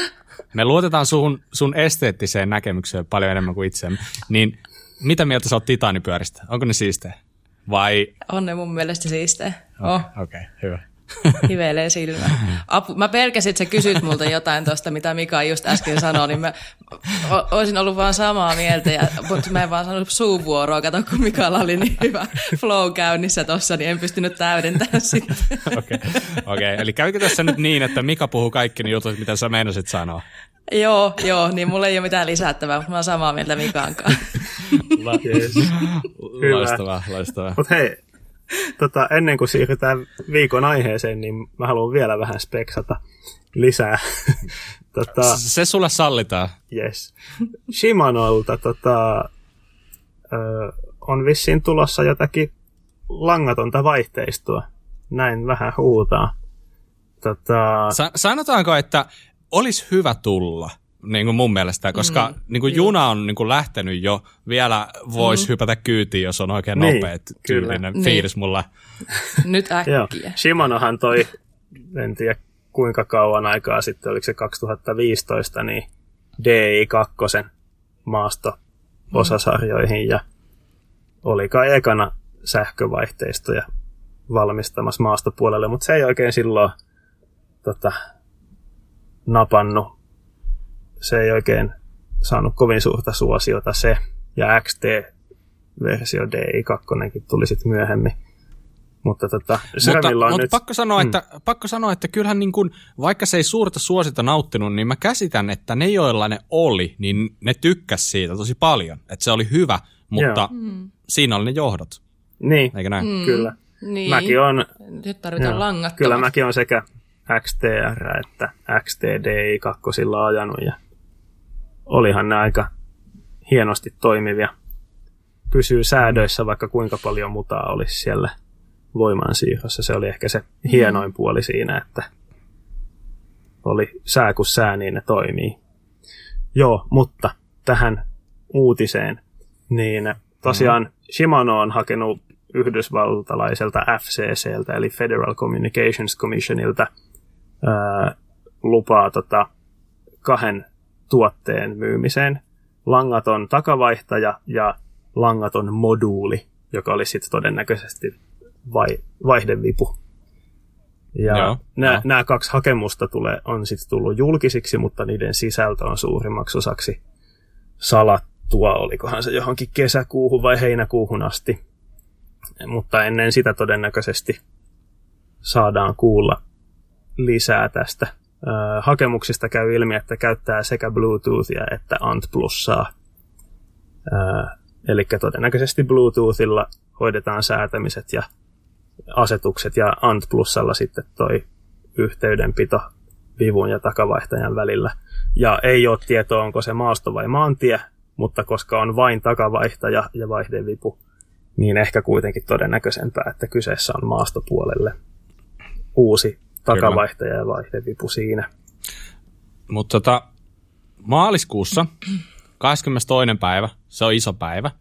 A: me luotetaan sun, sun esteettiseen näkemykseen paljon enemmän kuin itseämme. Niin mitä mieltä sä oot titaanipyöristä? Onko ne siistejä? Vai?
C: On ne mun mielestä siistejä.
A: Okei, okay, oh. okay, hyvä.
C: Hivelee silmä. Apu, mä pelkäsin, että sä kysyt multa jotain tuosta, mitä Mika just äsken sanoi, niin mä o, olisin ollut vaan samaa mieltä, ja, mutta mä en vaan sanonut suuvuoroa, kato kun Mikalla oli niin hyvä flow käynnissä tuossa, niin en pystynyt täydentämään sitä.
A: Okei, okay. okay. eli käykö tässä nyt niin, että Mika puhuu kaikki ne jutut, mitä sä meinasit sanoa?
C: Joo, joo, niin mulla ei ole mitään lisättävää, mutta mä oon samaa mieltä Mikan kanssa.
A: loistavaa, loistavaa.
B: Mutta hei, tota, ennen kuin siirrytään viikon aiheeseen, niin mä haluan vielä vähän speksata lisää.
A: tota, se sulle sallitaan.
B: Yes. Shimanolta tota, ö, on vissiin tulossa jotakin langatonta vaihteistoa. Näin vähän huutaa. Tota...
A: Sa- sanotaanko, että olisi hyvä tulla niin kuin mun mielestä, koska mm, niin kuin juna on niin kuin lähtenyt jo, vielä voisi mm. hypätä kyytiin, jos on oikein niin, nopea tyylinen niin. fiilis mulla.
C: Nyt äkkiä.
B: Shimanohan toi, en tiedä kuinka kauan aikaa sitten, oliko se 2015, niin DI2 maasto-osasarjoihin ja oli kai ekana sähkövaihteistoja valmistamassa maastopuolelle, mutta se ei oikein silloin tota, napannut se ei oikein saanut kovin suurta suosiota se, ja XT-versio DI2 tuli sitten myöhemmin. Mutta, tota,
A: mutta,
B: on
A: mutta
B: nyt...
A: pakko, sanoa, mm. että, pakko sanoa, että kyllähän niin kun, vaikka se ei suurta suosita nauttinut, niin mä käsitän, että ne joilla ne oli, niin ne tykkäs siitä tosi paljon. Että se oli hyvä, mutta mm. siinä oli ne johdot.
B: Niin,
A: Eikö näin?
B: Mm. kyllä. Niin. Mäkin on,
C: Nyt tarvitaan langattomat.
B: Kyllä mäkin on sekä XTR että XTDI kakkosilla ajanut ja olihan ne aika hienosti toimivia. Pysyy säädöissä, vaikka kuinka paljon mutaa olisi siellä voimansiirrossa. Se oli ehkä se hienoin puoli siinä, että oli sää kuin sää, niin ne toimii. Joo, mutta tähän uutiseen, niin tosiaan mm-hmm. Shimano on hakenut yhdysvaltalaiselta FCCltä, eli Federal Communications Commissionilta, ää, lupaa tota, kahden tuotteen myymiseen. Langaton takavaihtaja ja langaton moduuli, joka oli sitten todennäköisesti vai, vaihdevipu. Ja nämä, nämä kaksi hakemusta tulee, on sitten tullut julkisiksi, mutta niiden sisältö on suurimmaksi osaksi salattua, olikohan se johonkin kesäkuuhun vai heinäkuuhun asti. Mutta ennen sitä todennäköisesti saadaan kuulla lisää tästä hakemuksista käy ilmi, että käyttää sekä Bluetoothia että ANT Plussaa. Eli todennäköisesti Bluetoothilla hoidetaan säätämiset ja asetukset ja ANT Plussalla sitten toi yhteydenpito vivun ja takavaihtajan välillä. Ja ei ole tietoa, onko se maasto vai maantie, mutta koska on vain takavaihtaja ja vaihdevipu, niin ehkä kuitenkin todennäköisempää, että kyseessä on maastopuolelle uusi takavaihtaja ja vaihdevipu siinä.
A: Mutta tota, maaliskuussa, 22. päivä, se on iso päivä.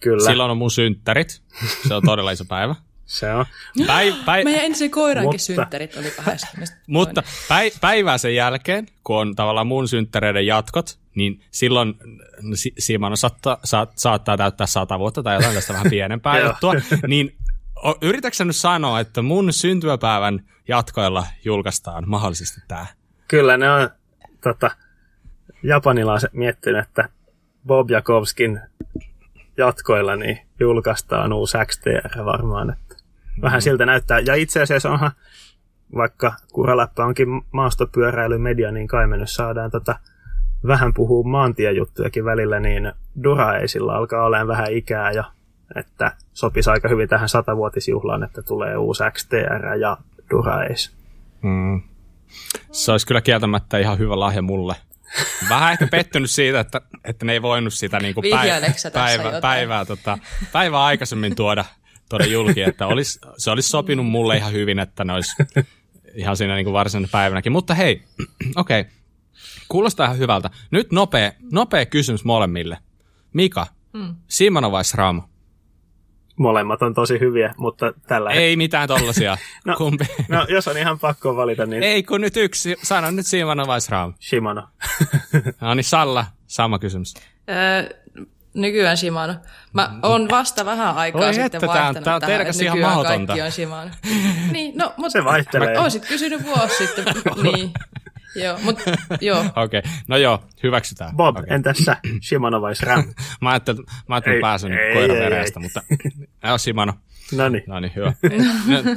B: Kyllä.
A: Silloin on mun synttärit. Se on todella iso päivä.
B: Se on.
C: Päi, päi, Meidän ensin koirankin mutta, synttärit oli 20.
A: Mutta päi, päivää sen jälkeen, kun on tavallaan mun synttäreiden jatkot, niin silloin Simano saattaa, saattaa täyttää sata vuotta tai jotain tästä vähän pienempää juttua, niin yritätkö nyt sanoa, että mun syntymäpäivän jatkoilla julkaistaan mahdollisesti tämä?
B: Kyllä ne on tota, japanilaiset miettinyt, että Bob Jakovskin jatkoilla niin julkaistaan uusi XTR varmaan. Että vähän siltä näyttää. Ja itse asiassa onhan, vaikka Kuraläppä onkin maastopyöräilymedia, niin kai me nyt saadaan tota, vähän puhua maantiejuttujakin välillä, niin Duraeisilla alkaa olemaan vähän ikää jo, että sopisi aika hyvin tähän satavuotisjuhlaan, että tulee uusi XTR ja Duraeis. Mm.
A: Se olisi kyllä kieltämättä ihan hyvä lahja mulle. Vähän ehkä pettynyt siitä, että, että ne ei voinut sitä niin kuin päivä, päivä, päivää, tota, päivää aikaisemmin tuoda, tuoda julki, että olisi, se olisi sopinut mulle ihan hyvin, että ne olisi ihan siinä niin kuin varsinainen päivänäkin. Mutta hei, okei, okay. kuulostaa ihan hyvältä. Nyt nopea, nopea kysymys molemmille. Mika, hmm. Simona vai Sram?
B: Molemmat on tosi hyviä, mutta tällä
A: Ei mitään tollasia.
B: no, Kumpi? no, jos on ihan pakko valita, niin...
A: Ei, kun nyt yksi. Sano nyt Shimano vai SRAM?
B: Shimano.
A: no niin, Salla, sama kysymys.
C: Öö, nykyään Shimano. Mä oon vasta vähän aikaa Oi sitten vaihtanut
A: tää,
C: tähän,
A: että nykyään ihan
C: kaikki on Shimano. niin, no,
B: mutta Se vaihtelee.
C: Oisit kysynyt vuosi sitten. niin. Joo, mutta joo.
A: Okei, okay. no joo, hyväksytään.
B: Bob,
A: okay.
B: entäs sä? Shimano vai SRAM?
A: mä ajattelin, mä ajattelin pääsen koiravereestä, mutta joo, Shimano.
B: No niin.
A: No niin, hyvä.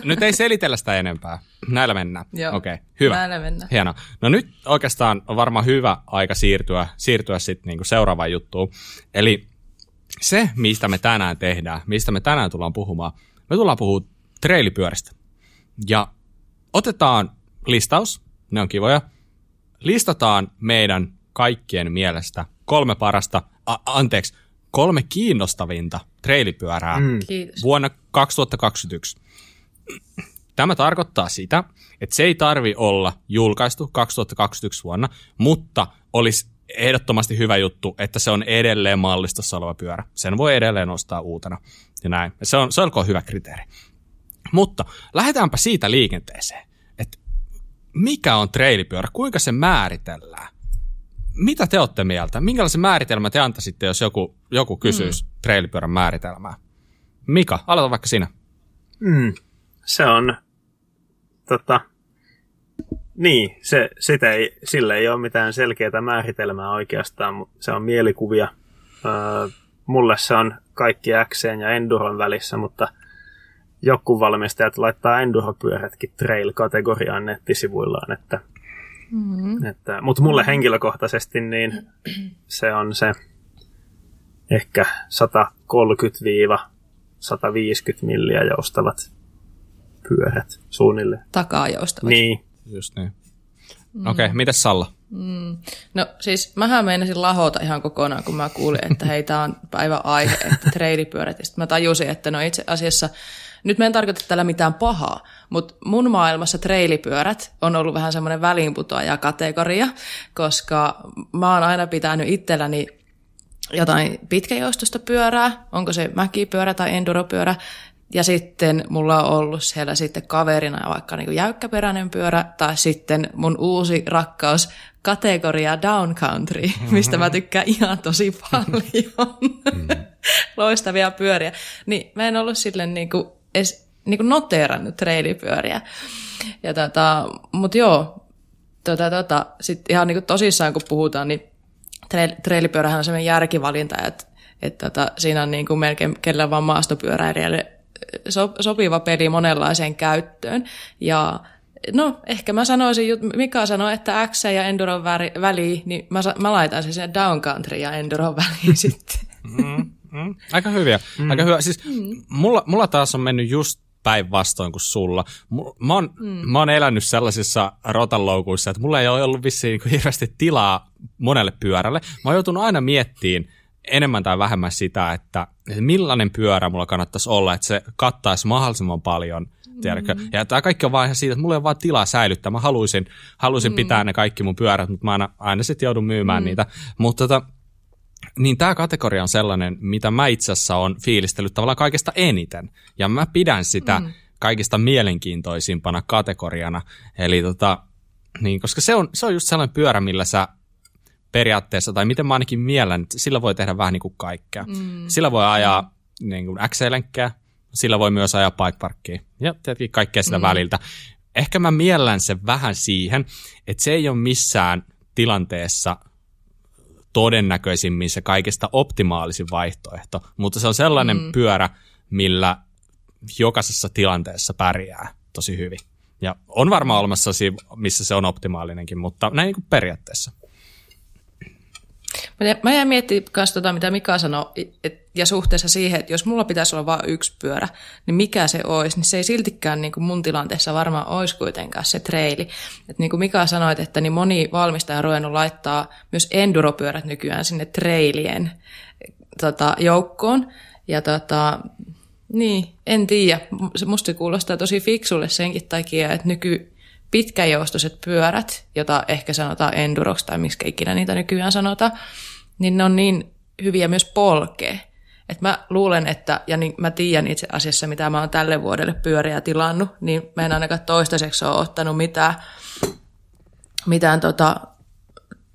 A: nyt ei selitellä sitä enempää. Näillä mennään. Joo. Okei, okay, hyvä.
C: Näillä mennään.
A: Hienoa. No nyt oikeastaan on varmaan hyvä aika siirtyä, siirtyä sitten niinku seuraavaan juttuun. Eli se, mistä me tänään tehdään, mistä me tänään tullaan puhumaan, me tullaan puhumaan treilipyöristä. Ja otetaan listaus, ne on kivoja, listataan meidän kaikkien mielestä kolme parasta, a- anteeksi, kolme kiinnostavinta treilipyörää mm. vuonna 2021. Tämä tarkoittaa sitä, että se ei tarvi olla julkaistu 2021 vuonna, mutta olisi ehdottomasti hyvä juttu, että se on edelleen mallistossa oleva pyörä. Sen voi edelleen ostaa uutena ja näin. Se on, se on hyvä kriteeri. Mutta lähdetäänpä siitä liikenteeseen mikä on treilipyörä, kuinka se määritellään? Mitä te olette mieltä? Minkälaisen määritelmän te antaisitte, jos joku, joku kysyisi mm. treilipyörän määritelmää? Mika, aloita vaikka sinä.
B: Mm. Se on, tota, niin, se, sitä ei, sille ei ole mitään selkeää määritelmää oikeastaan, mutta se on mielikuvia. Öö, mulle se on kaikki X ja Enduron välissä, mutta – joku valmistajat laittaa enduropyörätkin trail-kategoriaan nettisivuillaan, että, mm-hmm. että mutta mulle henkilökohtaisesti niin se on se ehkä 130-150 milliä joustavat pyörät suunnilleen.
C: Takaa joustavat.
B: Niin.
A: Just niin. Mm. Okei, okay, mitäs Salla?
C: Mm. No siis mähän meinasin lahota ihan kokonaan, kun mä kuulin, että hei, tää on päivä aihe, että treilipyörät. Ja sitten mä tajusin, että no itse asiassa nyt mä en tarkoita tällä mitään pahaa, mutta mun maailmassa treilipyörät on ollut vähän semmoinen väliinputoaja kategoria, koska mä oon aina pitänyt itselläni jotain pitkäjoustosta pyörää, onko se mäkipyörä tai enduropyörä, ja sitten mulla on ollut siellä sitten kaverina vaikka niin jäykkäperäinen pyörä, tai sitten mun uusi rakkaus, kategoria downcountry, mistä mä tykkään ihan tosi paljon. Mm-hmm. Loistavia pyöriä. Niin mä en ollut silleen niin kuin edes niin kuin noteerannut treilipyöriä. Ja tota, mutta joo, tota, tota, sit ihan niin kuin tosissaan kun puhutaan, niin treilipyörähän on sellainen järkivalinta, että, että tota, siinä on niin kuin melkein kellä vaan maastopyöräilijälle so, sopiva peli monenlaiseen käyttöön. Ja no, ehkä mä sanoisin, Mika sanoi, että X ja Enduron väliin, niin mä, mä laitan sen sinne Downcountry ja Enduron väliin sitten.
A: Mm. Mm, aika hyviä. Mm. Aika hyvä. Siis mm. mulla, mulla taas on mennyt just päinvastoin kuin sulla. Mä oon, mm. mä oon elänyt sellaisissa rotanloukuissa, että mulla ei ole ollut vissiin niin hirveästi tilaa monelle pyörälle. Mä oon joutunut aina miettimään enemmän tai vähemmän sitä, että millainen pyörä mulla kannattaisi olla, että se kattaisi mahdollisimman paljon tiedätkö? Mm. Ja tämä kaikki on vaan ihan siitä, että mulla ei ole vaan tilaa säilyttää. Mä haluaisin, haluaisin mm. pitää ne kaikki mun pyörät, mutta mä aina, aina sitten joudun myymään mm. niitä. Mutta tota, niin tämä kategoria on sellainen, mitä mä itse asiassa on fiilistellyt tavallaan kaikesta eniten. Ja mä pidän sitä mm. kaikista mielenkiintoisimpana kategoriana. Eli tota, niin, koska se on, se on just sellainen pyörä, millä sä periaatteessa, tai miten mä ainakin miellän, että sillä voi tehdä vähän niin kuin kaikkea. Mm. Sillä voi ajaa mm. niin kuin XC-lenkkejä, sillä voi myös ajaa bikeparkkiin ja tietenkin kaikkea sitä mm. väliltä. Ehkä mä miellän sen vähän siihen, että se ei ole missään tilanteessa – todennäköisimmin se kaikista optimaalisin vaihtoehto, mutta se on sellainen mm. pyörä, millä jokaisessa tilanteessa pärjää tosi hyvin. Ja on varmaan olemassa missä se on optimaalinenkin, mutta näin niin kuin periaatteessa.
C: Mä jäin miettimään myös tota, mitä Mika sanoi, et, ja suhteessa siihen, että jos mulla pitäisi olla vain yksi pyörä, niin mikä se olisi, niin se ei siltikään niin kuin mun tilanteessa varmaan olisi kuitenkaan se treili. Et niin kuin Mika sanoi, että niin moni valmistaja on ruvennut laittaa myös enduropyörät nykyään sinne treilien tota, joukkoon. Ja tota, niin, en tiedä. Musta kuulostaa tosi fiksulle senkin takia, että nyky, pitkäjoustoiset pyörät, jota ehkä sanotaan enduroksi tai miksi ikinä niitä nykyään sanotaan, niin ne on niin hyviä myös polkea. Et mä luulen, että, ja niin mä tiedän itse asiassa, mitä mä oon tälle vuodelle pyöriä tilannut, niin mä en ainakaan toistaiseksi ole ottanut mitään, mitään tota,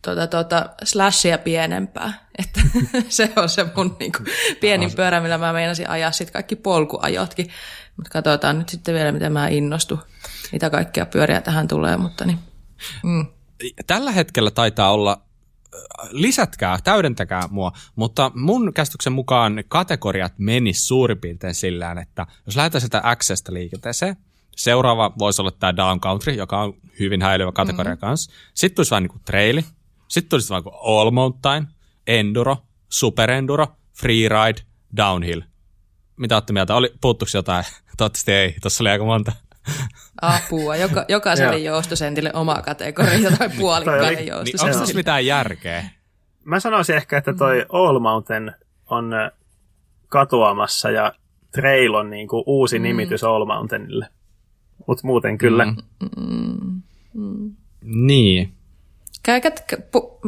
C: tota, tota, slashia pienempää. Että se on se mun niin kuin, pienin pyörä, millä mä meinasin ajaa sitten kaikki polkuajotkin. Mutta katsotaan nyt sitten vielä, miten mä innostun, mitä kaikkia pyöriä tähän tulee. Mutta niin, mm.
A: Tällä hetkellä taitaa olla lisätkää, täydentäkää mua, mutta mun käsityksen mukaan kategoriat menis suurin piirtein sillään, että jos lähdetään sitä Accesta liikenteeseen, seuraava voisi olla tämä Down Country, joka on hyvin häilyvä kategoria mm-hmm. kanssa. Sitten tulisi vähän niin kuin traili, sitten tulisi vaan kuin All Mountain, Enduro, Super Enduro, Freeride, Downhill. Mitä olette mieltä? Oli, puuttuiko jotain? Toivottavasti ei, tuossa oli aika monta.
C: Apua. Joka, jokaiselle joustosentille oma kategoria tai puolikkainen
A: niin, joustosentille. Onko tässä mitään järkeä?
B: Mä sanoisin ehkä, että toi All Mountain on äh, katoamassa ja Trail on niin kuin uusi mm. nimitys All Mountainille. Mutta muuten kyllä. Mm. Mm.
A: Mm. Niin.
C: Käykät, pu,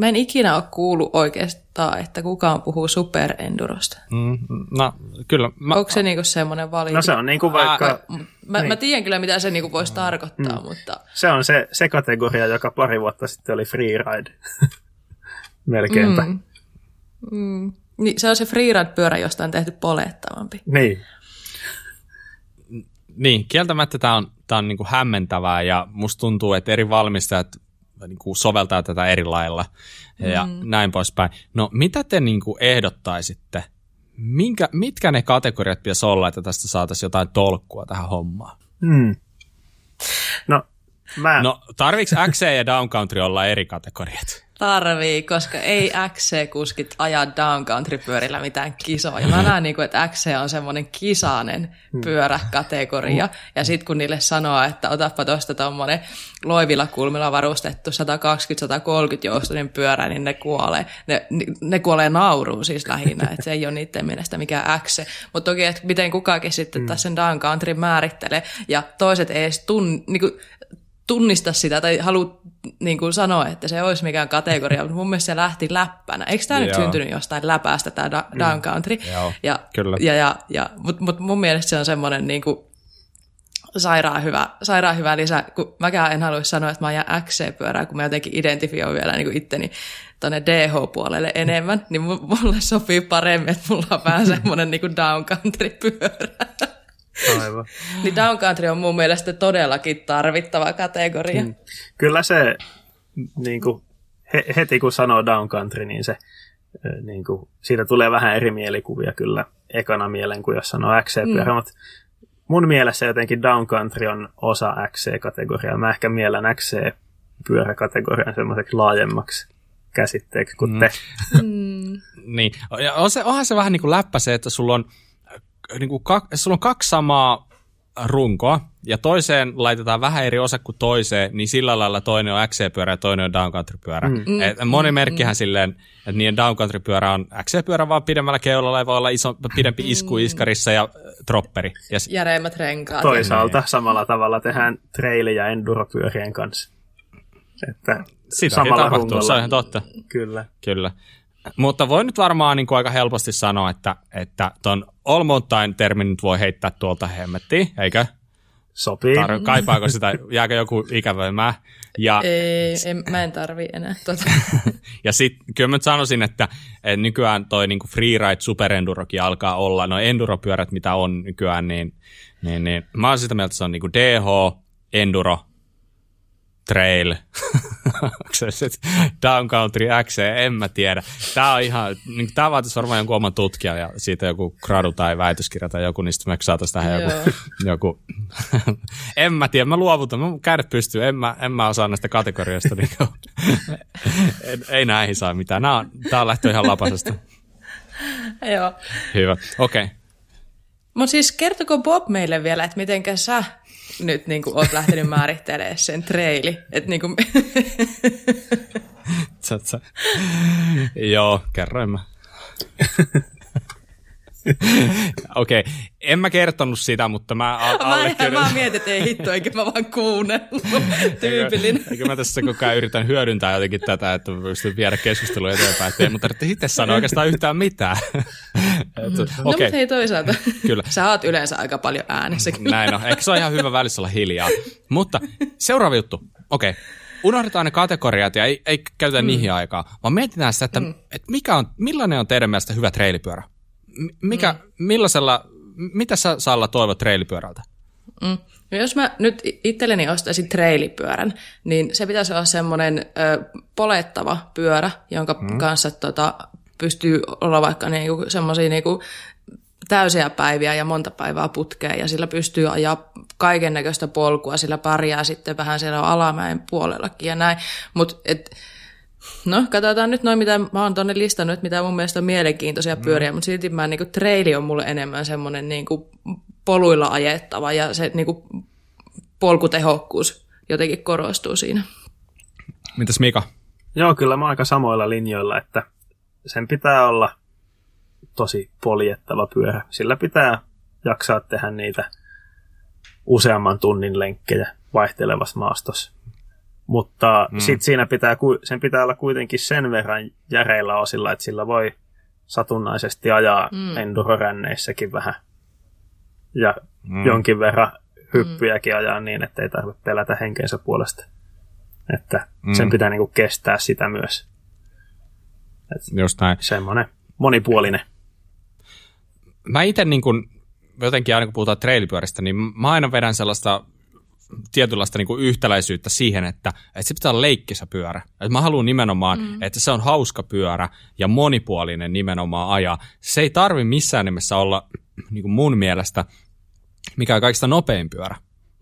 C: mä en ikinä ole kuullut oikeastaan, että kukaan puhuu superendurosta.
A: Mm, no, kyllä.
C: Mä, Onko se niinku semmoinen valinta?
B: No se on niinku vaikka...
C: Mä, mä, niin. mä tiedän kyllä, mitä se niinku voisi tarkoittaa, mm. mutta...
B: Se on se, se kategoria, joka pari vuotta sitten oli freeride. Melkeinpä. Mm.
C: Mm. Niin, se on se freeride-pyörä, josta on tehty polettavampi.
B: Niin.
A: Niin, kieltämättä tämä on, tää on niinku hämmentävää ja musta tuntuu, että eri valmistajat niin kuin soveltaa tätä eri lailla ja mm. näin poispäin. No mitä te niin kuin ehdottaisitte? Minkä, mitkä ne kategoriat pitäisi olla, että tästä saataisiin jotain tolkkua tähän hommaan?
B: Mm. No, mä...
A: no tarviiko XC ja Downcountry olla eri kategoriat?
C: Tarvii, koska ei XC-kuskit ajaa downcountry-pyörillä mitään kisoja. Mä näen, niin kuin, että XC on semmoinen kisainen hmm. pyöräkategoria. Ja sitten kun niille sanoo, että otappa tuosta tuommoinen loivilla kulmilla varustettu 120-130 joustoinen pyörä, niin ne kuolee. Ne, ne kuolee nauruun siis lähinnä, että se ei ole niiden mielestä mikään XC. Mutta toki, että miten kukakin sitten hmm. tässä sen downcountry määrittelee, ja toiset ei edes tunn, niin kuin, tunnista sitä tai halua niin kuin sanoa, että se olisi mikään kategoria, mutta mun mielestä se lähti läppänä. Eikö tämä nyt syntynyt jostain läpäästä, tämä da- mm. down country?
A: Joo,
C: ja,
A: kyllä.
C: Ja, ja, ja, mutta mut mun mielestä se on semmoinen niin kuin, sairaan hyvä, sairaan hyvä lisä, kun mäkään en haluaisi sanoa, että mä ajan XC-pyörää, kun mä jotenkin identifioin vielä niin kuin itteni tuonne DH-puolelle enemmän, niin mulle sopii paremmin, että mulla on vähän semmoinen niin kuin down country-pyörä.
B: Aivan.
C: niin downcountry on mun mielestä todellakin tarvittava kategoria. Hmm.
B: Kyllä se, niin kuin, he, heti kun sanoo downcountry, niin se niin kuin, siitä tulee vähän eri mielikuvia kyllä ekana mielen kuin jos sanoo XC-pyörä, mm. mutta mun mielessä jotenkin downcountry on osa XC-kategoriaa. Mä ehkä mielen XC-pyöräkategorian semmoiseksi laajemmaksi käsitteeksi kuin mm. te.
A: Mm. niin, ja on se, onhan se vähän niin kuin läppä se, että sulla on niin kuin kak, sulla on kaksi samaa runkoa, ja toiseen laitetaan vähän eri osa kuin toiseen, niin sillä lailla toinen on XC-pyörä ja toinen on downcountry-pyörä. Mm. Et moni mm, merkkihän mm. silleen, että niiden downcountry-pyörä on XC-pyörä vaan pidemmällä keulalla ja voi olla iso, pidempi isku mm. iskarissa ja tropperi. Ja
C: Järeimmät renkaat.
B: Toisaalta ja samalla tavalla tehdään traili- ja enduro-pyörien kanssa. Että
A: Sitä samalla tapahtuu, rungolla. se on ihan totta.
B: Kyllä.
A: Kyllä. Mutta voi nyt varmaan niin kuin aika helposti sanoa, että, että ton All Mountain-termin nyt voi heittää tuolta hemmettiin, eikö?
B: Sopii. Tar-
A: kaipaako sitä, jääkö joku ikävöimään?
C: Ja, Ei, en, mä en tarvi enää tuota.
A: ja sitten kyllä mä sanoisin, että, että nykyään toi niinku freeride superendurokin alkaa olla, no enduropyörät mitä on nykyään, niin, niin, niin mä oon sitä mieltä, että se on niinku DH, enduro, trail. onko se sitten Downcountry XC, en mä tiedä. Tämä on ihan, niin, tämä vaatisi varmaan jonkun oman tutkijan ja siitä joku gradu tai väitöskirja tai joku, niin sitten me saataisiin tähän joku, joku en mä tiedä, mä luovutan, mä kädet pystyy, en mä, en mä osaa näistä kategorioista, niin kuin, ei näihin saa mitään. Nämä on, tämä on lähtö ihan lapasesta.
C: Joo.
A: Hyvä, okei. Okay.
C: Mutta siis kertoko Bob meille vielä, että miten sä nyt niin kuin, oot lähtenyt määrittelemään sen treili. Et, niin kuin...
A: Joo, kerroin mä. Okei, okay. en mä kertonut sitä, mutta mä
C: allekirjoitan. Mä, mä mietin, että ei hitto, eikä mä vaan kuunnellut. Tyypillinen.
A: Eikö, eikö mä tässä koko ajan yritän hyödyntää jotenkin tätä, että pystyn viedä keskustelua eteenpäin, että ei mun tarvitse itse sanoa oikeastaan yhtään mitään.
C: Et, no okay. mutta hei toisaalta, Kyllä. sä oot yleensä aika paljon äänessäkin.
A: Näin on, eikö se ole ihan hyvä välissä olla hiljaa. Mutta seuraava juttu, okei. Okay unohdetaan ne kategoriat ja ei, ei käytetä mm. niihin aikaa, vaan mietitään sitä, että, mm. että mikä on, millainen on teidän mielestä hyvä treilipyörä? mikä, mm. millaisella, mitä sä Salla toivot treilipyörältä?
C: Mm. No jos mä nyt itselleni ostaisin treilipyörän, niin se pitäisi olla semmoinen ö, polettava pyörä, jonka mm. kanssa tota, pystyy olla vaikka niinku, semmoisia niinku, täysiä päiviä ja monta päivää putkeen, ja sillä pystyy ajaa kaiken näköistä polkua, sillä pärjää sitten vähän siellä alamäen puolellakin ja näin. Mutta No, katsotaan nyt noin, mitä mä oon tonne listannut, että mitä mun mielestä on mielenkiintoisia mm. pyöriä, mutta silti mä, niin kuin, treili on mulle enemmän semmoinen niin kuin, poluilla ajettava ja se niin kuin, polkutehokkuus jotenkin korostuu siinä.
A: Mitäs Mika?
B: Joo, kyllä mä aika samoilla linjoilla, että sen pitää olla tosi poljettava pyörä. Sillä pitää jaksaa tehdä niitä useamman tunnin lenkkejä vaihtelevassa maastossa. Mutta mm. sit siinä pitää, sen pitää olla kuitenkin sen verran järeillä osilla, että sillä voi satunnaisesti ajaa mm. enduroränneissäkin vähän. Ja mm. jonkin verran hyppyjäkin mm. ajaa niin, että ei tarvitse pelätä henkeensä puolesta. Että mm. sen pitää niinku kestää sitä myös.
A: Et Just näin.
B: Semmoinen monipuolinen.
A: Mä itse niin kun, jotenkin aina kun puhutaan trailipyöristä, niin mä aina vedän sellaista tietynlaista niin kuin yhtäläisyyttä siihen, että, että se pitää olla leikkisä pyörä. Että mä haluan nimenomaan, mm. että se on hauska pyörä ja monipuolinen nimenomaan ajaa. Se ei tarvi missään nimessä olla niin kuin mun mielestä mikä on kaikista nopein pyörä,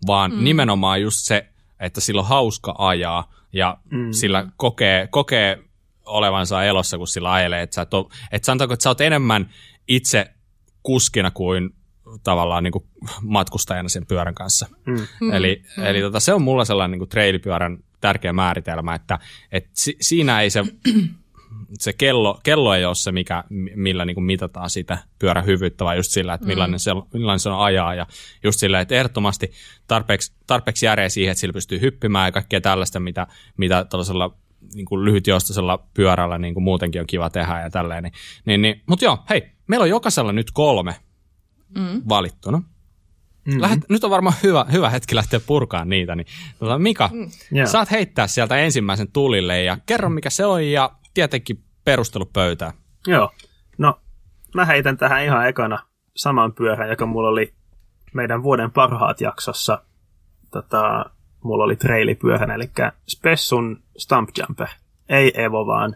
A: vaan mm. nimenomaan just se, että sillä on hauska ajaa ja mm. sillä kokee, kokee olevansa elossa, kun sillä ajelee. Että et että sanotaanko, että sä oot enemmän itse kuskina kuin tavallaan niin kuin matkustajana sen pyörän kanssa. Mm. mm. Eli, mm. eli tota, se on mulla sellainen niin kuin trailipyörän tärkeä määritelmä, että et si, siinä ei se, se kello, kello ei ole se, mikä, millä niin kuin mitataan sitä pyörän hyvyyttä, vaan just sillä, että millainen, mm. se, millainen se on ajaa ja just sillä, että ehdottomasti tarpeeksi, tarpeeksi järeä siihen, että sillä pystyy hyppimään ja kaikkea tällaista, mitä, mitä tällaisella niin kuin lyhytjostaisella pyörällä niin kuin muutenkin on kiva tehdä ja tälleen. Niin, niin, niin. Mutta joo, hei, meillä on jokaisella nyt kolme mm. valittuna. Mm-hmm. Lähet, nyt on varmaan hyvä, hyvä hetki lähteä purkaan niitä. Niin, tota, Mika, mm. yeah. saat heittää sieltä ensimmäisen tulille ja kerro mikä se on ja tietenkin perustelu pöytään.
B: Joo, no mä heitän tähän ihan ekana saman pyörän, joka mulla oli meidän vuoden parhaat jaksossa. Tota, mulla oli trailipyörän, eli Spessun Stump Jumper. Ei Evo, vaan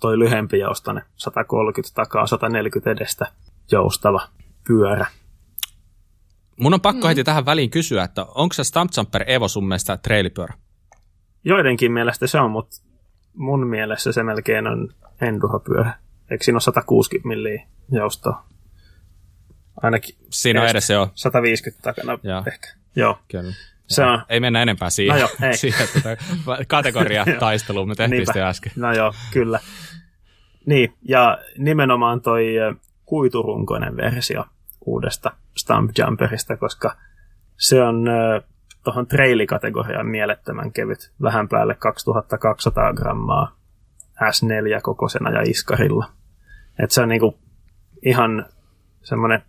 B: toi lyhempi joustane, 130 takaa, 140 edestä joustava pyörä.
A: Mun on pakko mm. heti tähän väliin kysyä, että onko se Stump Jumper Evo sun mielestä trailipyörä?
B: Joidenkin mielestä se on, mutta mun mielestä se melkein on enduropyörä. Eikö siinä ole 160 milliä joustoa? Ainakin.
A: Siinä on edes jo.
B: 150 takana Joo. ehkä. Joo.
A: Kyllä. Se on... Ei mennä enempää siihen, no joo, ei. siihen tuota, kategoria taisteluun, me tehtiin sitä äsken.
B: No joo, kyllä. Niin, ja nimenomaan toi kuiturunkoinen versio uudesta Stump Jumperista, koska se on tuohon trailikategoriaan mielettömän kevyt, vähän päälle 2200 grammaa S4 kokoisena ja iskarilla. Et se on niinku ihan semmoinen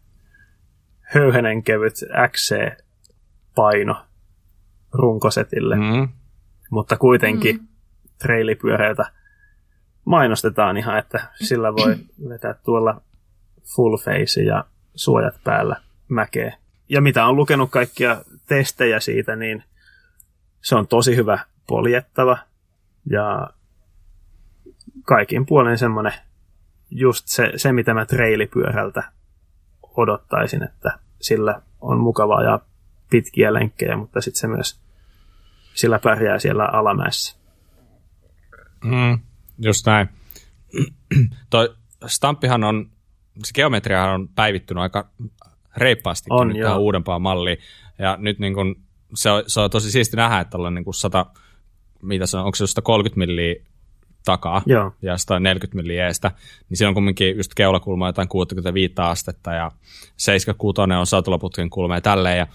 B: höyhenen kevyt XC-paino runkosetille, mm. mutta kuitenkin mm. trailipyöreitä mainostetaan ihan, että sillä voi vetää tuolla full face ja suojat päällä mäkeä. Ja mitä on lukenut kaikkia testejä siitä, niin se on tosi hyvä poljettava. Ja kaikin puolen semmoinen just se, se, mitä mä treilipyörältä odottaisin, että sillä on mukavaa ja pitkiä lenkkejä, mutta sitten se myös sillä pärjää siellä alamäessä.
A: Mm, just näin. Toi Stampihan on, se geometriahan on päivittynyt aika reippaasti on, nyt tähän uudempaan malliin. Ja nyt niin kun, se, on, se on tosi siisti nähdä, että ollaan niin 100, mitä se on, onko se 130 milliä takaa
B: Joo.
A: ja 140 milliä eestä, niin siinä on kumminkin just keulakulma jotain 65 astetta ja 76 on satulaputken kulma ja tälleen. Ja,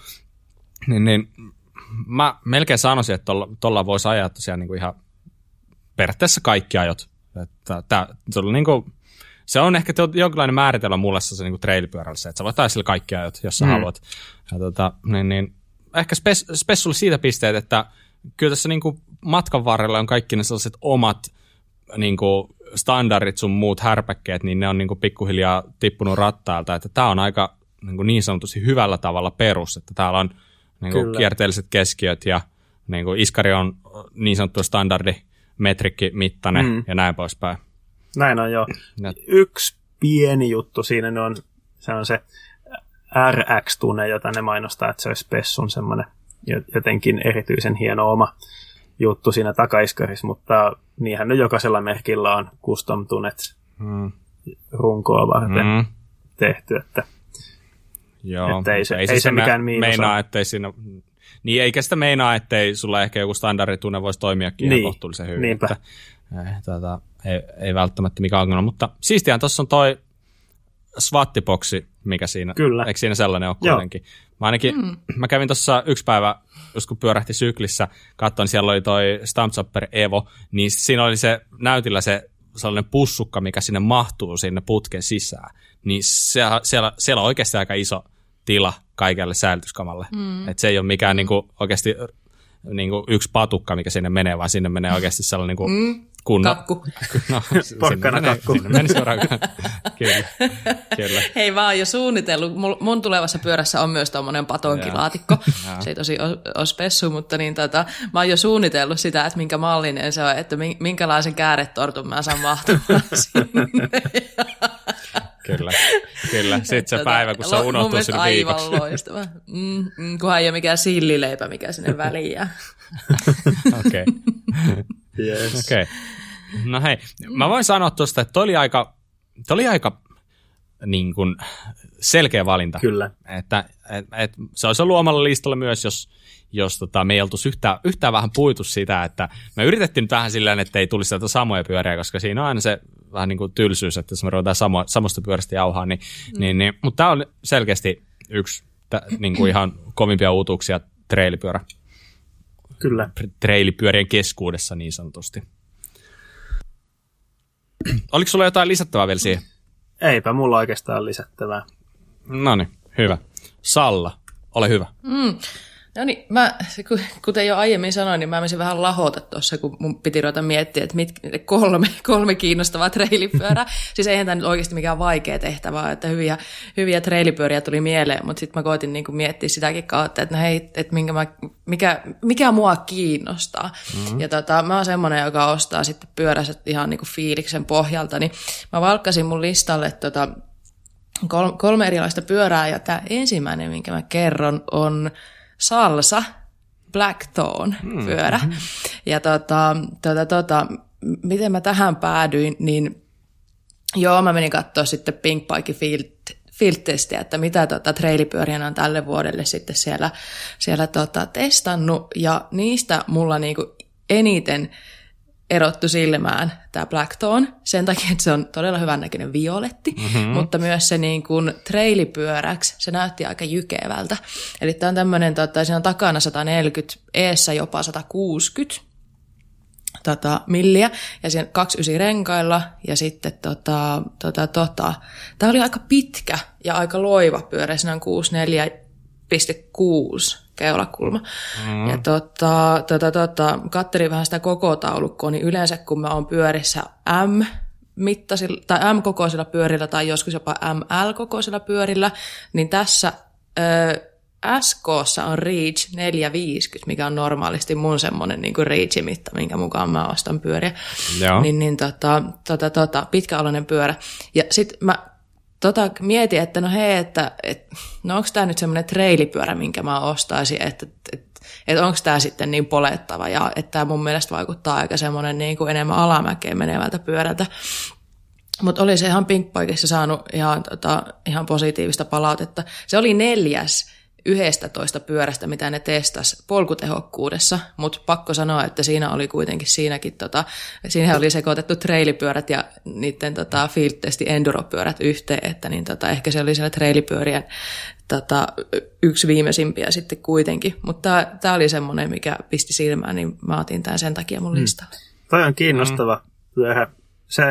A: niin, niin, mä melkein sanoisin, että tuolla voisi ajaa tosiaan niin kuin ihan periaatteessa kaikki ajot. Että, tää, se, on niin kuin, se on ehkä jonkinlainen määritelmä mulle se niin trailipyörällä se, että sä voit ajaa sillä kaikki ajot, jos sä mm. haluat. Ja, tota, niin, niin, ehkä spes, spessulle siitä pisteet, että kyllä tässä niin kuin matkan varrella on kaikki ne sellaiset omat niin kuin standardit sun muut härpäkkeet, niin ne on niin kuin pikkuhiljaa tippunut rattailta, että tämä on aika niin, kuin niin sanotusti hyvällä tavalla perus, että täällä on niin kuin kierteelliset keskiöt ja niin kuin iskari on niin sanottu standardi metrikki mittainen mm. ja näin poispäin.
B: Näin on joo. Ja. Yksi pieni juttu siinä on, se on se RX-tunne, jota ne mainostaa, että se olisi Pessun semmoinen jotenkin erityisen hieno oma juttu siinä takaiskarissa, mutta niinhän ne jokaisella merkillä on custom tunet hmm. runkoa varten hmm. tehty, että,
A: Joo,
B: että ei se, ei se, se mikään miinus
A: meinaa, ettei siinä, niin eikä sitä meinaa, ettei sulla ehkä joku standarditunne voisi toimiakin niin, ihan kohtuullisen hyvin. Niinpä. Että, eh, tota, ei, ei välttämättä mikään ongelma, mutta siistiään tuossa on toi swattiboksi, mikä siinä,
B: Kyllä.
A: eikö siinä sellainen ole kuitenkin? Mä ainakin, mm. mä kävin tuossa yksi päivä, just kun pyörähti syklissä, katsoin, siellä oli toi Stampchopper Evo, niin siinä oli se näytillä se sellainen pussukka, mikä sinne mahtuu sinne putken sisään. Niin se, siellä, siellä on oikeasti aika iso tila kaikelle säilytyskamalle. Mm. Et se ei ole mikään mm. niinku, oikeasti niinku, yksi patukka, mikä sinne menee, vaan sinne menee oikeasti sellainen niinku, mm
C: kun... Kakku.
B: No, Porkkana kakku.
A: Sinne meni kyllä, kyllä.
C: Hei, mä oon jo suunnitellut. Mun tulevassa pyörässä on myös tommonen patonkilaatikko. se ei tosi ole spessu, mutta niin tota, mä oon jo suunnitellut sitä, että minkä mallinen se on, että minkälaisen kääretortun mä saan mahtumaan sinne.
A: Kyllä, kyllä. Sitten se tota, päivä, kun se unohtuu sinne viikoksi.
C: aivan loistava. Mm, mm, kunhan ei ole mikään sillileipä, mikä sinne väliin jää.
A: Okei.
B: Yes.
A: Okay. No hei, mä voin sanoa tuosta, että toi oli aika, toi oli aika niin kuin, selkeä valinta.
B: Kyllä.
A: Että, et, et, se olisi ollut omalla listalla myös, jos, jos tota, me ei oltu yhtään, yhtään vähän puitu sitä, että me yritettiin nyt vähän silleen, että ei tulisi sieltä samoja pyöriä, koska siinä on aina se vähän niin kuin tylsyys, että jos me ruvetaan samo, samasta pyörästä jauhaa, niin, mm. niin, niin mutta tämä on selkeästi yksi tä, niin kuin ihan kovimpia uutuuksia treilipyörä
B: Kyllä.
A: treilipyörien keskuudessa niin sanotusti. Oliko sulla jotain lisättävää vielä siihen?
B: Eipä mulla oikeastaan lisättävää.
A: No niin, hyvä. Salla, ole hyvä.
C: Mm. No niin, mä, kuten jo aiemmin sanoin, niin mä menisin vähän lahota tuossa, kun mun piti ruveta miettiä, että mit, kolme, kolme kiinnostavaa treilipyörää. siis eihän tämä nyt oikeasti mikään vaikea tehtävä, että hyviä, hyviä treilipyöriä tuli mieleen, mutta sitten mä koitin niin miettiä sitäkin kautta, että no hei, että minkä mä, mikä, mikä mua kiinnostaa. Mm-hmm. Ja tota, mä oon semmoinen, joka ostaa sitten pyöräiset ihan niin kuin fiiliksen pohjalta, niin mä valkkasin mun listalle tota, kolme erilaista pyörää, ja tämä ensimmäinen, minkä mä kerron, on salsa, Blackthorn hmm. pyörä. Mm. Ja tota, tota, tota, miten mä tähän päädyin, niin joo, mä menin katsoa sitten Pink Bike Field, Field-testiä, että mitä tota, trailipyöriä on tälle vuodelle sitten siellä, siellä tota, testannut, ja niistä mulla niinku eniten erottu silmään tämä Blackthorn sen takia, että se on todella hyvän näköinen violetti, mm-hmm. mutta myös se niin kuin trailipyöräksi, se näytti aika jykevältä. Eli tämä on tämmöinen, tota, siinä on takana 140, eessä jopa 160 tota, milliä, ja siinä 29 renkailla, ja sitten tota, tota, tota, tämä oli aika pitkä ja aika loiva pyörä, siinä on 64,6 keulakulma. Mm. Ja tota, tota, tota, kattelin vähän sitä koko taulukkoa, niin yleensä kun mä oon pyörissä M, mittasilla, tai M-kokoisilla pyörillä tai joskus jopa ML-kokoisilla pyörillä, niin tässä ö, SK on Reach 450, mikä on normaalisti mun semmoinen niin Reach-mitta, minkä mukaan mä ostan pyöriä.
A: Joo.
C: Niin, niin tota, tota, tota, pitkäoloinen pyörä. Ja sitten mä tota, mietin, että no hei, että et, no onko tämä nyt semmoinen treilipyörä, minkä mä ostaisin, että et, et onko tämä sitten niin polettava ja että tämä mun mielestä vaikuttaa aika semmoinen niin kuin enemmän alamäkeen menevältä pyörältä. Mutta oli se ihan Pinkpoikissa saanut ihan, tota, ihan positiivista palautetta. Se oli neljäs 11 pyörästä, mitä ne testas polkutehokkuudessa, mutta pakko sanoa, että siinä oli kuitenkin siinäkin, tota, siinä oli sekoitettu trailipyörät ja niiden tota, field testi enduropyörät yhteen, että niin, tota, ehkä se oli siellä trailipyörien tota, yksi viimeisimpiä sitten kuitenkin, mutta tämä oli semmoinen, mikä pisti silmään, niin mä otin tämän sen takia mun hmm. listalle.
B: Hmm. Toi on kiinnostava mm. pyörä. Se,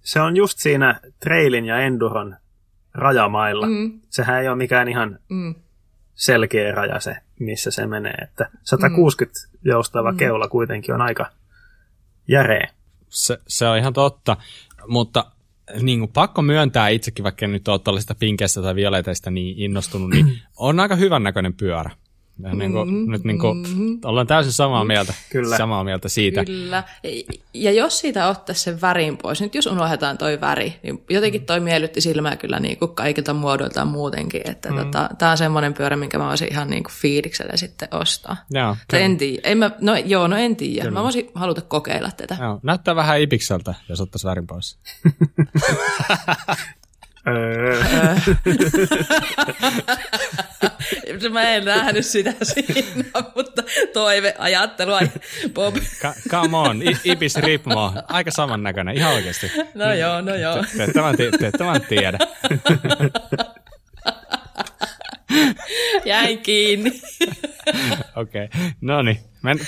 B: se on just siinä trailin ja enduron rajamailla. Mm. Sehän ei ole mikään ihan mm selkeä raja se, missä se menee. Että 160 mm. joustava mm. keula kuitenkin on aika järeä.
A: Se, se on ihan totta, mutta niin kuin pakko myöntää itsekin, vaikka en nyt ole tällaisista pinkeistä tai violeteista niin innostunut, niin on aika hyvän näköinen pyörä. Ja niin kuin, mm-hmm, nyt niin kuin, mm-hmm. ollaan täysin samaa mieltä, Kyllä. samaa mieltä siitä.
C: Kyllä. Ja jos siitä ottaisi sen värin pois, nyt jos unohdetaan toi väri, niin jotenkin toi miellytti silmää kyllä niin kuin kaikilta muodoiltaan muutenkin. Että mm. tota, tämä on semmoinen pyörä, minkä mä voisin ihan niin kuin fiiliksellä sitten ostaa.
A: Joo,
C: en tiedä. En mä, no joo, no en tiedä. Mä voisin haluta kokeilla tätä.
A: Joo. Näyttää vähän ipikseltä, jos ottaisi värin pois.
C: Mä en nähnyt sitä siinä, mutta toiveajattelua. Bob.
A: Come on, Ibis Ripmo, aika samannäköinen, ihan oikeasti.
C: No joo, no joo.
A: Te, te, tämän, te tämän tiedä.
C: Jäin kiinni.
A: Okei, okay. no niin. Men,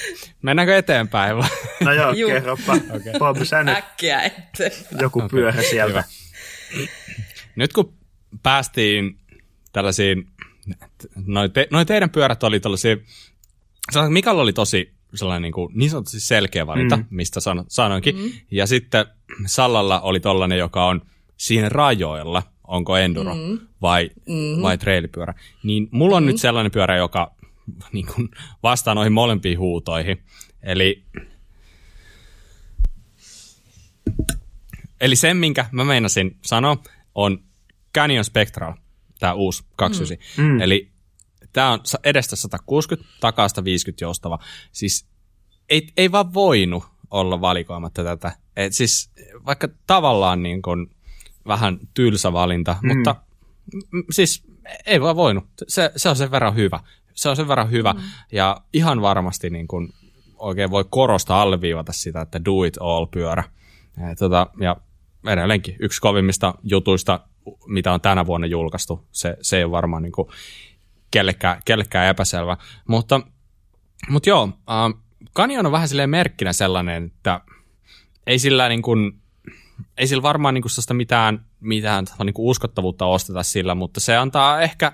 A: mennäänkö eteenpäin vai?
B: No joo, Juh. kerropa. Okay. Bob, sä nyt
C: Äkkiä eteenpäin.
B: Joku pyörä sieltä.
A: Hyvä. Nyt kun päästiin tällaisiin, noin, te, noi teidän pyörät oli tällaisia, Mikalla oli tosi sellainen niin, kuin, niin sanotusti selkeä valinta, mm. mistä san, sanoinkin. Mm. Ja sitten Sallalla oli tollainen, joka on siinä rajoilla, onko enduro mm. vai, mm. vai trailipyörä. Niin mulla on mm. nyt sellainen pyörä, joka niin kuin, vastaa noihin molempiin huutoihin. Eli, eli sen, minkä mä meinasin sanoa, on Canyon Spectral, tämä uusi 29. Mm. mm. Eli tämä on edestä 160, takaa 150 joustava. Siis ei, ei vaan voinut olla valikoimatta tätä. Et siis vaikka tavallaan niin kuin vähän tylsä valinta, mm. mutta m- siis ei vaan voinut. Se, se on sen verran hyvä. Se on sen verran hyvä. Mm. Ja ihan varmasti niin kuin oikein voi korostaa, alleviivata sitä, että do it all pyörä. Ja, tota, ja edelleenkin yksi kovimmista jutuista, mitä on tänä vuonna julkaistu. Se, se ei ole varmaan niin kuin kellekään, kellekään epäselvä. Mutta, mutta joo, äh, Canyon on vähän silleen merkkinä sellainen, että ei sillä, niin kuin, ei sillä varmaan niin kuin mitään, mitään niin kuin uskottavuutta osteta sillä, mutta se antaa ehkä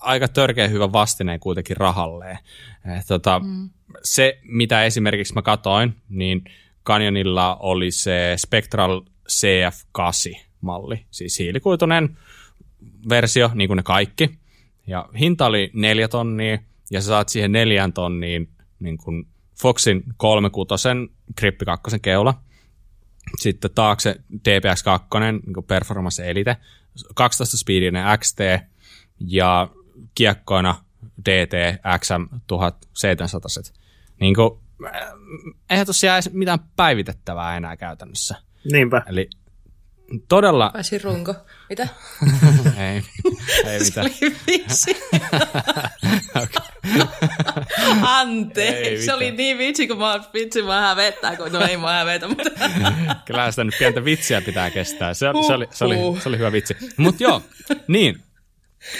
A: aika törkeä hyvä vastineen kuitenkin rahalleen. Et, tota, mm. Se, mitä esimerkiksi mä katoin, niin Canyonilla oli se Spectral CF8-malli, siis hiilikuitunen versio, niin kuin ne kaikki. Ja hinta oli neljä tonnia, ja sä saat siihen neljän tonniin niin kuin Foxin 36 Grippi 2 keula. Sitten taakse DPX2, niin kuin Performance Elite, 12 speedinen XT ja kiekkoina DT XM 1700. Niin kuin, eihän tosiaan mitään päivitettävää enää käytännössä.
B: Niinpä.
A: Eli todella...
C: Pääsi runko. Mitä?
A: ei, ei mitään.
C: Se oli vitsi. Anteeksi, se oli niin vitsi, kun mä oon vitsi, mä hävettää, kun no ei mä hävetä, mutta...
A: Kyllä sitä nyt pientä vitsiä pitää kestää. Se, se, oli, se, oli, se oli hyvä vitsi. Mutta joo, niin.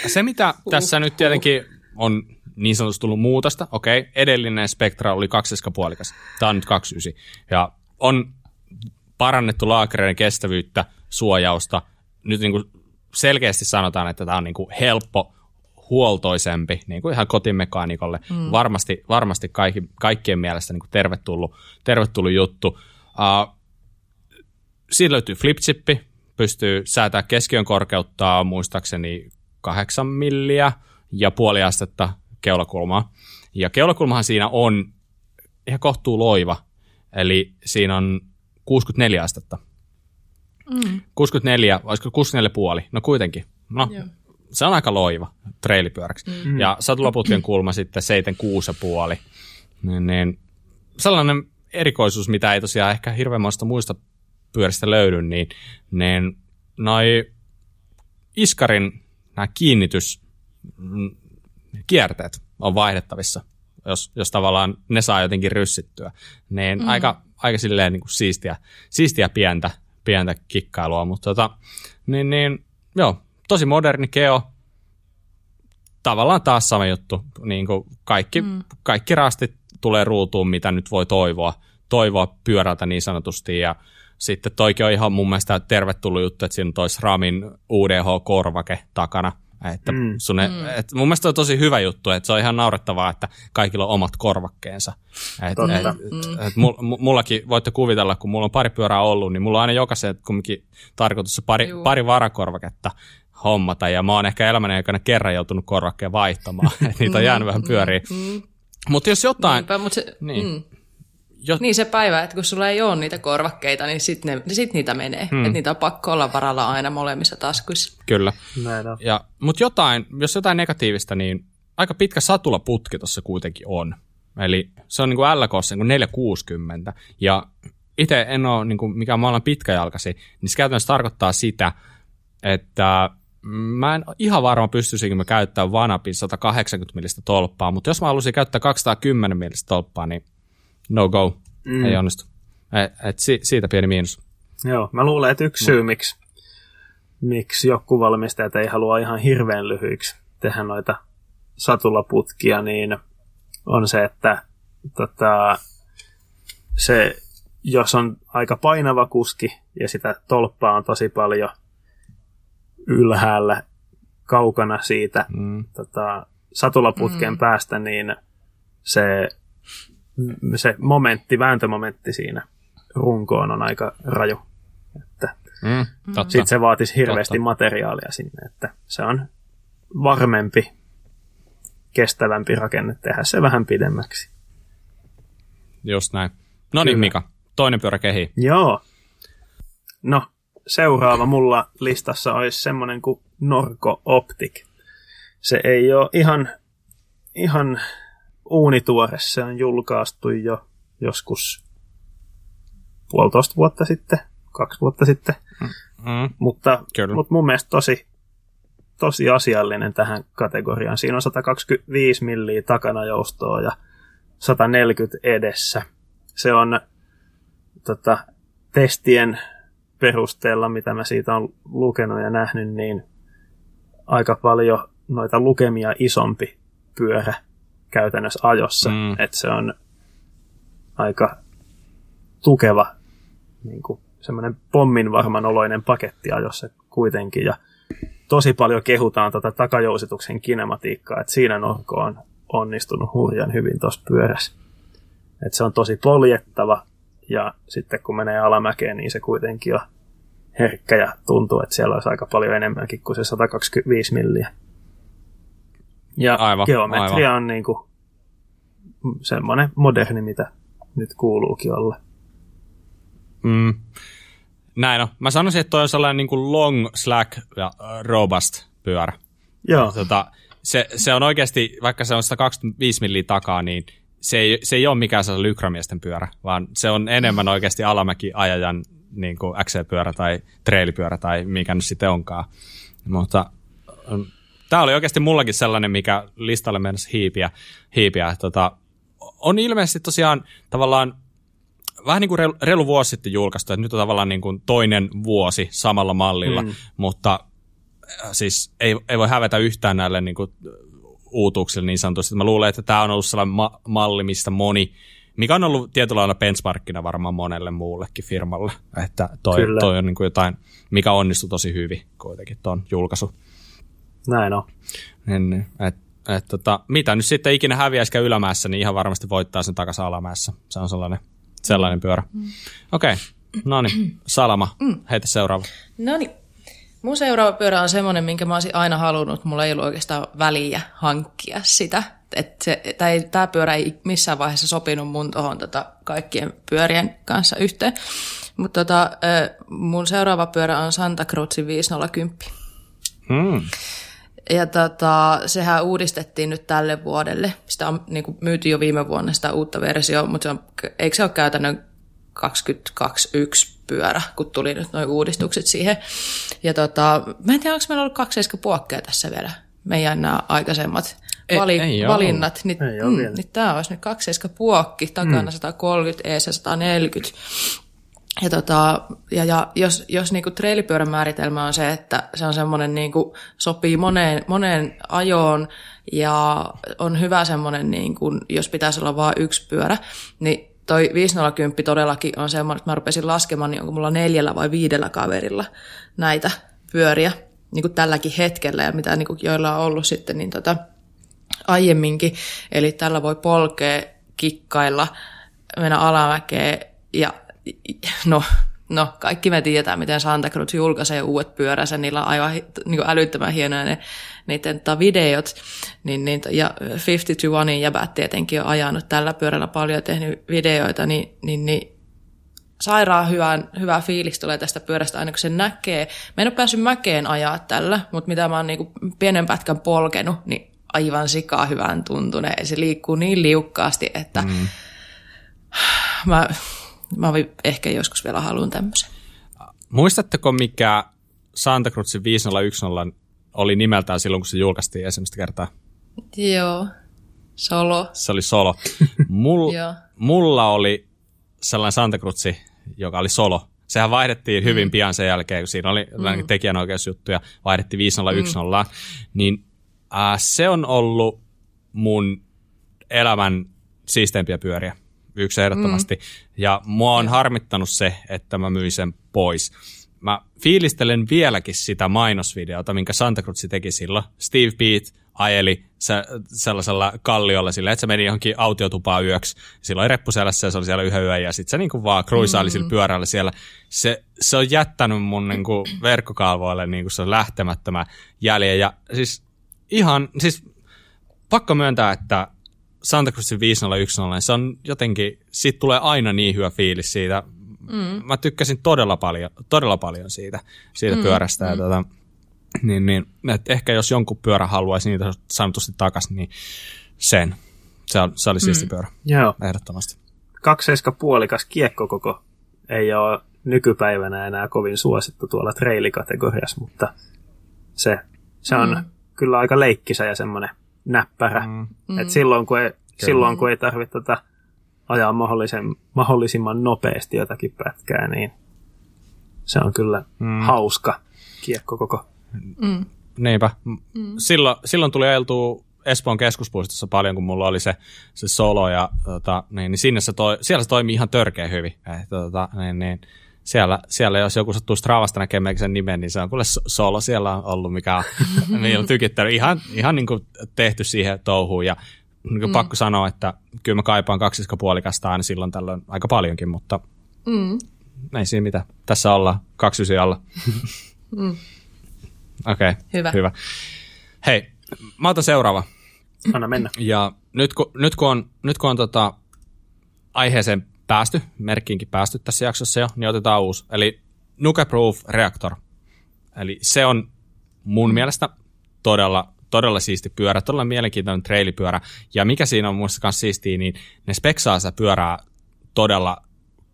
A: Se, mitä tässä nyt tietenkin on niin sanotusti tullut muutosta, okei, okay, edellinen Spectra oli kaksisikapuolikas, tämä on nyt 29, ja on parannettu laakereiden kestävyyttä, suojausta. Nyt niin kuin selkeästi sanotaan, että tämä on niin kuin helppo, huoltoisempi, niin kuin ihan kotimekaanikolle. Mm. Varmasti, varmasti kaikki, kaikkien mielestä niin kuin tervetullut, tervetullut juttu. Uh, siinä löytyy flipchippi, pystyy säätää keskiön korkeuttaa muistaakseni kahdeksan milliä, ja puoli astetta keulakulmaa. Ja keulakulmahan siinä on ihan kohtuu loiva, eli siinä on 64 astetta. Mm. 64, olisiko 64 puoli? No kuitenkin. No, Joo. se on aika loiva treilipyöräksi. Mm. Ja satulaputken kulma sitten 76 puoli. Niin, niin, sellainen erikoisuus, mitä ei tosiaan ehkä hirveän muista pyöristä löydy, niin, niin noi Iskarin nämä kiinnitys mm, kierteet on vaihdettavissa, jos, jos tavallaan ne saa jotenkin ryssittyä. Niin mm. aika, aika silleen niin kuin siistiä, siistiä pientä, pientä kikkailua, mutta tota, niin, niin, joo, tosi moderni keo, tavallaan taas sama juttu, niin kuin kaikki, mm. kaikki rastit tulee ruutuun, mitä nyt voi toivoa, toivoa pyörältä niin sanotusti, ja sitten toikin on ihan mun mielestä tervetullut juttu, että siinä on toi SRAMin UDH-korvake takana, että mm. sun, mm. et, mun mielestä on tosi hyvä juttu, että se on ihan naurettavaa, että kaikilla on omat korvakkeensa. Et, et, et, et, mullakin voitte kuvitella, kun mulla on pari pyörää ollut, niin mulla on aina jokaisen kumminkin tarkoitus pari, pari varakorvaketta hommata, ja mä oon ehkä elämäni aikana kerran joutunut korvakkeen vaihtamaan, että niitä on jäänyt vähän pyöriä. Mm. mm. Mutta jos jotain... Niinpä,
C: mut se, niin. Mm. Jo... Niin se päivä, että kun sulla ei ole niitä korvakkeita, niin sitten sit niitä menee. Hmm. Että niitä on pakko olla varalla aina molemmissa taskuissa.
A: Kyllä. Ja, mutta jotain, jos jotain negatiivista, niin aika pitkä satulaputki tuossa kuitenkin on. Eli se on niin kuin LKssa niin 460. Ja itse en ole niin kuin mikään maailman pitkäjalkasi, niin se käytännössä tarkoittaa sitä, että mä en ihan varma pystyisinkö mä käyttämään Vanapin 180 millistä tolppaa, mutta jos mä haluaisin käyttää 210 millistä tolppaa, niin no go, mm. ei onnistu. Et, et si, siitä pieni miinus.
B: Joo, mä luulen, että yksi syy, miksi, miksi joku valmistajat ei halua ihan hirveän lyhyiksi tehdä noita satulaputkia, niin on se, että tota, se, jos on aika painava kuski ja sitä tolppaa on tosi paljon ylhäällä kaukana siitä mm. tota, satulaputken mm. päästä, niin se se momentti, vääntömomentti siinä runkoon on aika raju. Että mm, Sitten se vaatisi hirveästi totta. materiaalia sinne, että se on varmempi, kestävämpi rakenne tehdä se vähän pidemmäksi.
A: Just näin. No niin, Mika, toinen pyörä kehi.
B: Joo. No, seuraava mulla listassa olisi semmoinen kuin Norco Optic. Se ei ole ihan, ihan uunituore. Se on julkaistu jo joskus puolitoista vuotta sitten, kaksi vuotta sitten. Mm, mutta, mutta mun mielestä tosi, tosi asiallinen tähän kategoriaan. Siinä on 125 milliä takana joustoa ja 140 edessä. Se on tota, testien perusteella, mitä mä siitä on lukenut ja nähnyt, niin aika paljon noita lukemia isompi pyörä käytännössä ajossa. Mm. Että se on aika tukeva niin kuin semmoinen pomminvarman oloinen paketti ajossa kuitenkin. Ja tosi paljon kehutaan tuota takajousituksen kinematiikkaa, että siinä Norko on onnistunut hurjan hyvin tuossa pyörässä. Että se on tosi poljettava ja sitten kun menee alamäkeen, niin se kuitenkin on herkkä ja tuntuu, että siellä olisi aika paljon enemmänkin kuin se 125 milliä. Ja aivan, geometria aivan. on niin kuin semmoinen moderni, mitä nyt kuuluukin olla.
A: Mm. Näin on. Mä sanoisin, että toi on sellainen niin kuin long, slack ja robust pyörä.
B: Joo.
A: Tota, se, se on oikeasti, vaikka se on 125 milliä takaa, niin se ei, se ei ole mikään sellainen lykramiesten pyörä, vaan se on enemmän oikeasti alamäki-ajajan niin kuin XC-pyörä tai trailipyörä tai mikä nyt sitten onkaan. Mutta Tämä oli oikeasti mullakin sellainen, mikä listalle mennessä hiipiä. hiipiä. Tota, on ilmeisesti tosiaan tavallaan vähän niin kuin reilu, reilu vuosi sitten julkaistu, että nyt on tavallaan niin kuin toinen vuosi samalla mallilla, mm. mutta äh, siis ei, ei voi hävetä yhtään näille niin kuin uutuuksille niin sanotusti. Mä luulen, että tämä on ollut sellainen ma- malli, mistä moni, mikä on ollut tietyllä lailla benchmarkkina varmaan monelle muullekin firmalle, että toi, toi on niin kuin jotain, mikä onnistui tosi hyvin kuitenkin tuon julkaisu.
B: Näin on.
A: Niin, et, et, tota, mitä nyt sitten ikinä häviäisikään ylämäessä, niin ihan varmasti voittaa sen takaisin alamäessä. Se on sellainen, sellainen pyörä. Mm. Okei, okay. no niin, Salama, mm. heitä seuraava.
C: No niin, Mun seuraava pyörä on semmoinen, minkä mä olisin aina halunnut. Mulla ei ollut oikeastaan väliä hankkia sitä. Tämä pyörä ei missään vaiheessa sopinut mun tuohon tota, kaikkien pyörien kanssa yhteen. Mutta tota, mun seuraava pyörä on Santa Cruzin 510. Hmm. Ja tota, sehän uudistettiin nyt tälle vuodelle. Sitä on niin kuin, myyty jo viime vuonna sitä uutta versiota, mutta se on, eikö se ole käytännön 2021 pyörä, kun tuli nyt nuo uudistukset siihen. Ja tota, mä en tiedä, onko meillä ollut kaksi puokkeja tässä vielä, meidän nämä aikaisemmat vali- ei, ei valinnat. Niin, ei mm, niin tämä olisi nyt kaksi puokki, takana mm. 130, eessä 140. Ja, tota, ja, ja jos, jos niinku treilipyörän määritelmä on se, että se on semmoinen niinku, sopii moneen, moneen ajoon ja on hyvä semmoinen, niinku, jos pitäisi olla vain yksi pyörä, niin toi 510 todellakin on semmoinen, että mä rupesin laskemaan, niin onko mulla neljällä vai viidellä kaverilla näitä pyöriä niin tälläkin hetkellä ja mitä niin joilla on ollut sitten niin tota, aiemminkin. Eli tällä voi polkea, kikkailla, mennä alamäkeen ja no, no kaikki me tiedetään, miten Santa Cruz julkaisee uudet pyöränsä, niillä on aivan niin kuin älyttömän hienoja ne, niiden ta, videot, niin, niin, ja 50 to 1 jäbät tietenkin on ajanut tällä pyörällä paljon tehnyt videoita, niin, niin, niin sairaan hyvän, hyvä fiilis tulee tästä pyörästä aina kun se näkee. Mä en ole päässyt mäkeen ajaa tällä, mutta mitä mä oon niin pienen pätkän polkenut, niin aivan sikaa hyvän tuntuneen. Se liikkuu niin liukkaasti, että mm. mä Mä ehkä joskus vielä haluan tämmöisen.
A: Muistatteko, mikä Santa Cruzin 5010 oli nimeltään silloin, kun se julkaistiin ensimmäistä kertaa?
C: Joo, Solo.
A: Se oli Solo. Mul, mulla oli sellainen Santa Cruzi, joka oli Solo. Sehän vaihdettiin mm. hyvin pian sen jälkeen, kun siinä oli mm. tekijänoikeusjuttuja, vaihdettiin 5010. Mm. Niin äh, se on ollut mun elämän siisteimpiä pyöriä yksi ehdottomasti. Mm. Ja mua on harmittanut se, että mä myin sen pois. Mä fiilistelen vieläkin sitä mainosvideota, minkä Santa Cruz teki silloin. Steve Beat ajeli se, sellaisella kalliolla sillä, että se meni johonkin autiotupaan yöksi. Silloin reppuselässä ja se oli siellä yhden yön ja sitten se niinku vaan kruisaili mm. sillä pyörällä siellä. Se, se on jättänyt mun niinku verkkokalvoille niinku se lähtemättömän jäljen. Ja siis ihan, siis pakko myöntää, että Santa Cruzin 5010, se on jotenkin, siitä tulee aina niin hyvä fiilis siitä. Mm. Mä tykkäsin todella paljon, todella paljon siitä, siitä mm. pyörästä. Ja mm. tota, niin, niin, että ehkä jos jonkun pyörä haluaisi niitä sanotusti takaisin, niin sen. Se, on, se oli siisti mm. pyörä.
B: Joo.
A: Ehdottomasti.
B: Kakseiska puolikas kiekko koko ei ole nykypäivänä enää kovin suosittu tuolla treilikategoriassa, mutta se, se on mm. kyllä aika leikkisä ja semmoinen näppärä. Mm. Et silloin, kun ei, silloin, kun ei tarvitse tota ajaa mahdollisen, mahdollisimman nopeasti jotakin pätkää, niin se on kyllä mm. hauska kiekko koko.
A: Mm. Niinpä. Mm. Silloin, silloin tuli ajeltua Espoon keskuspuistossa paljon, kun mulla oli se, se solo, ja tota, niin, niin sinne se toi, siellä se toimi ihan törkeä hyvin. Et, tota, niin, niin, siellä, siellä jos joku sattuu Stravasta näkemään sen nimen, niin se on kuule solo siellä on ollut, mikä on, on tykittänyt. Ihan, ihan niin kuin tehty siihen touhuun ja niin kuin mm. pakko sanoa, että kyllä mä kaipaan kaksiskapuolikasta aina silloin tällöin aika paljonkin, mutta mm. ei siinä mitä. Tässä ollaan kaksi alla. mm. Okei, okay, hyvä. hyvä. Hei, mä otan seuraava.
B: Anna mennä.
A: Ja nyt kun, nyt kun on, nyt kun on tota, aiheeseen päästy, merkkiinkin päästy tässä jaksossa jo, niin otetaan uusi. Eli Nuke-Proof Reactor. Eli se on mun mielestä todella, todella siisti pyörä, todella mielenkiintoinen trailipyörä. Ja mikä siinä on muista kanssa siistiä, niin ne speksaa sitä pyörää todella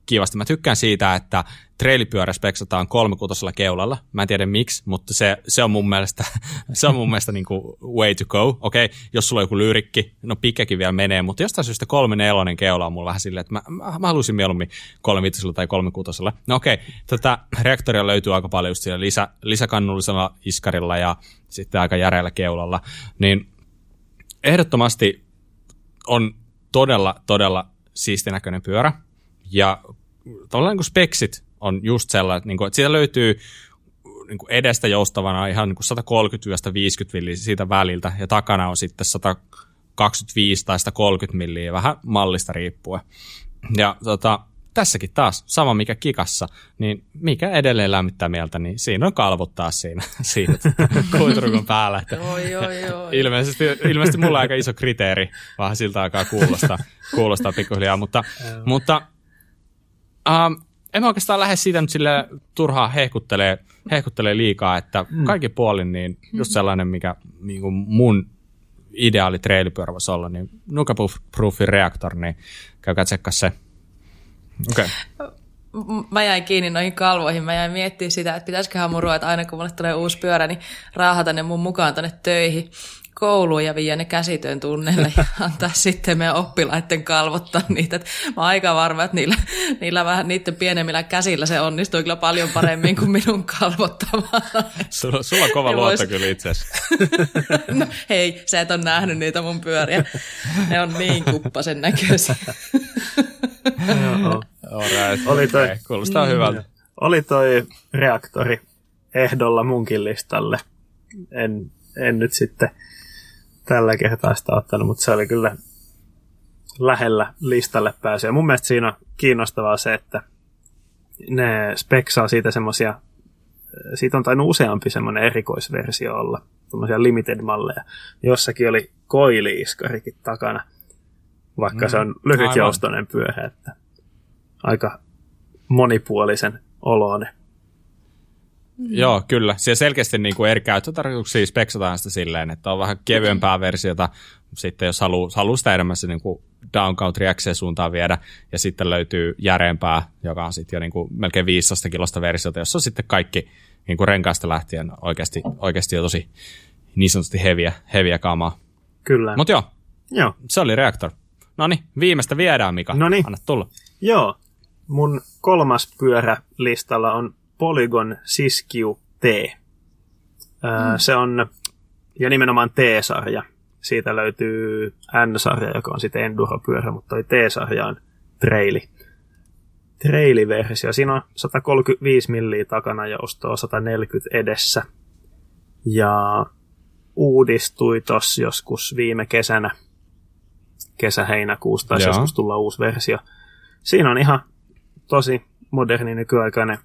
A: kivasti. Mä tykkään siitä, että treilipyörä speksataan kolmekutosella keulalla. Mä en tiedä miksi, mutta se, se on mun mielestä, se on mun mielestä niin kuin way to go. Okei, okay, jos sulla on joku lyrikki, no pikkäkin vielä menee, mutta jostain syystä kolme nelonen keula on mulla vähän silleen, että mä, mä, mä haluaisin mieluummin kolme tai kolme kutosella. No okei, okay, tätä reaktoria löytyy aika paljon just lisä, lisäkannullisella iskarilla ja sitten aika järeällä keulalla. Niin ehdottomasti on todella, todella siistinäköinen pyörä. Ja tavallaan niin speksit on just sellainen, niin kuin, että siitä löytyy niin kuin edestä joustavana ihan niin 130-50 milliä siitä väliltä, ja takana on sitten 125 tai 130 milliä, vähän mallista riippuen. Ja tota, tässäkin taas, sama mikä kikassa, niin mikä edelleen lämmittää mieltä, niin siinä on kalvot taas siinä, siinä kuiturukon päällä. Että
C: Oi, oi, oi.
A: ilmeisesti, ilmeisesti mulla on aika iso kriteeri, vähän siltä aikaa kuulostaa, kuulostaa pikkuhiljaa, mutta, mutta ähm, en mä oikeastaan lähde siitä nyt sille turhaa hehkuttelee, hehkuttelee liikaa, että mm. kaikki puolin niin just sellainen, mikä niin kuin mun ideaali trailipyörä voisi olla, niin Nuka-proofin reaktor, niin käykää tsekkaa se. Okei. Okay.
C: Mä jäin kiinni noihin kalvoihin. Mä jäin miettimään sitä, että pitäisiköhän mun ruveta aina kun mulle tulee uusi pyörä, niin raahata ne mun mukaan tonne töihin kouluun ja viedä ne käsityön tunnelle ja antaa sitten meidän oppilaiden kalvottaa niitä. Et mä oon aika varma, että niillä, niillä vähän niiden pienemmillä käsillä se onnistuu kyllä paljon paremmin kuin minun kalvottamalla.
A: Sulla, sulla on kova luotto kyllä itse
C: no, hei, sä et ole nähnyt niitä mun pyöriä. Ne on niin kuppasen näköisiä.
A: Alright. Oli toi, okay. Kuulostaa mm, hyvältä.
B: Oli toi reaktori ehdolla munkin listalle. En, en nyt sitten tällä kertaa sitä ottanut, mutta se oli kyllä lähellä listalle pääsyä. Mun mielestä siinä on kiinnostavaa se, että ne speksaa siitä semmoisia, siitä on tainnut useampi semmoinen erikoisversio olla, semmoisia limited-malleja. Jossakin oli koiliiskarikin takana, vaikka mm, se on lyhytjoustoinen pyörä, että aika monipuolisen oloinen.
A: Mm. Joo, kyllä. Siellä selkeästi niin kuin eri käyttötarkoituksia speksataan sitä silleen, että on vähän kevyempää versiota, sitten jos haluaa, haluaa sitä enemmän se niin kuin Down Country suuntaan viedä, ja sitten löytyy järeempää, joka on sitten jo niin kuin melkein 15 kilosta versiota, jossa on sitten kaikki niin kuin renkaasta lähtien oikeasti, oikeasti jo tosi niin sanotusti heviä, heviä kamaa.
B: Kyllä.
A: Mutta joo, joo, se oli Reactor. No niin, viimeistä viedään, Mika.
B: Noniin.
A: Anna tulla.
B: Joo, mun kolmas pyörä listalla on Polygon Siskiu T. Mm. Se on, ja nimenomaan T-sarja. Siitä löytyy N-sarja, joka on sitten Enduro-pyörä, mutta toi T-sarja on traili. Trailiversio. Siinä on 135 milliä takana ja ostoa 140 edessä. Ja uudistui tossa joskus viime kesänä, kesä-heinäkuussa, tai joskus tulla uusi versio. Siinä on ihan tosi moderni nykyaikainen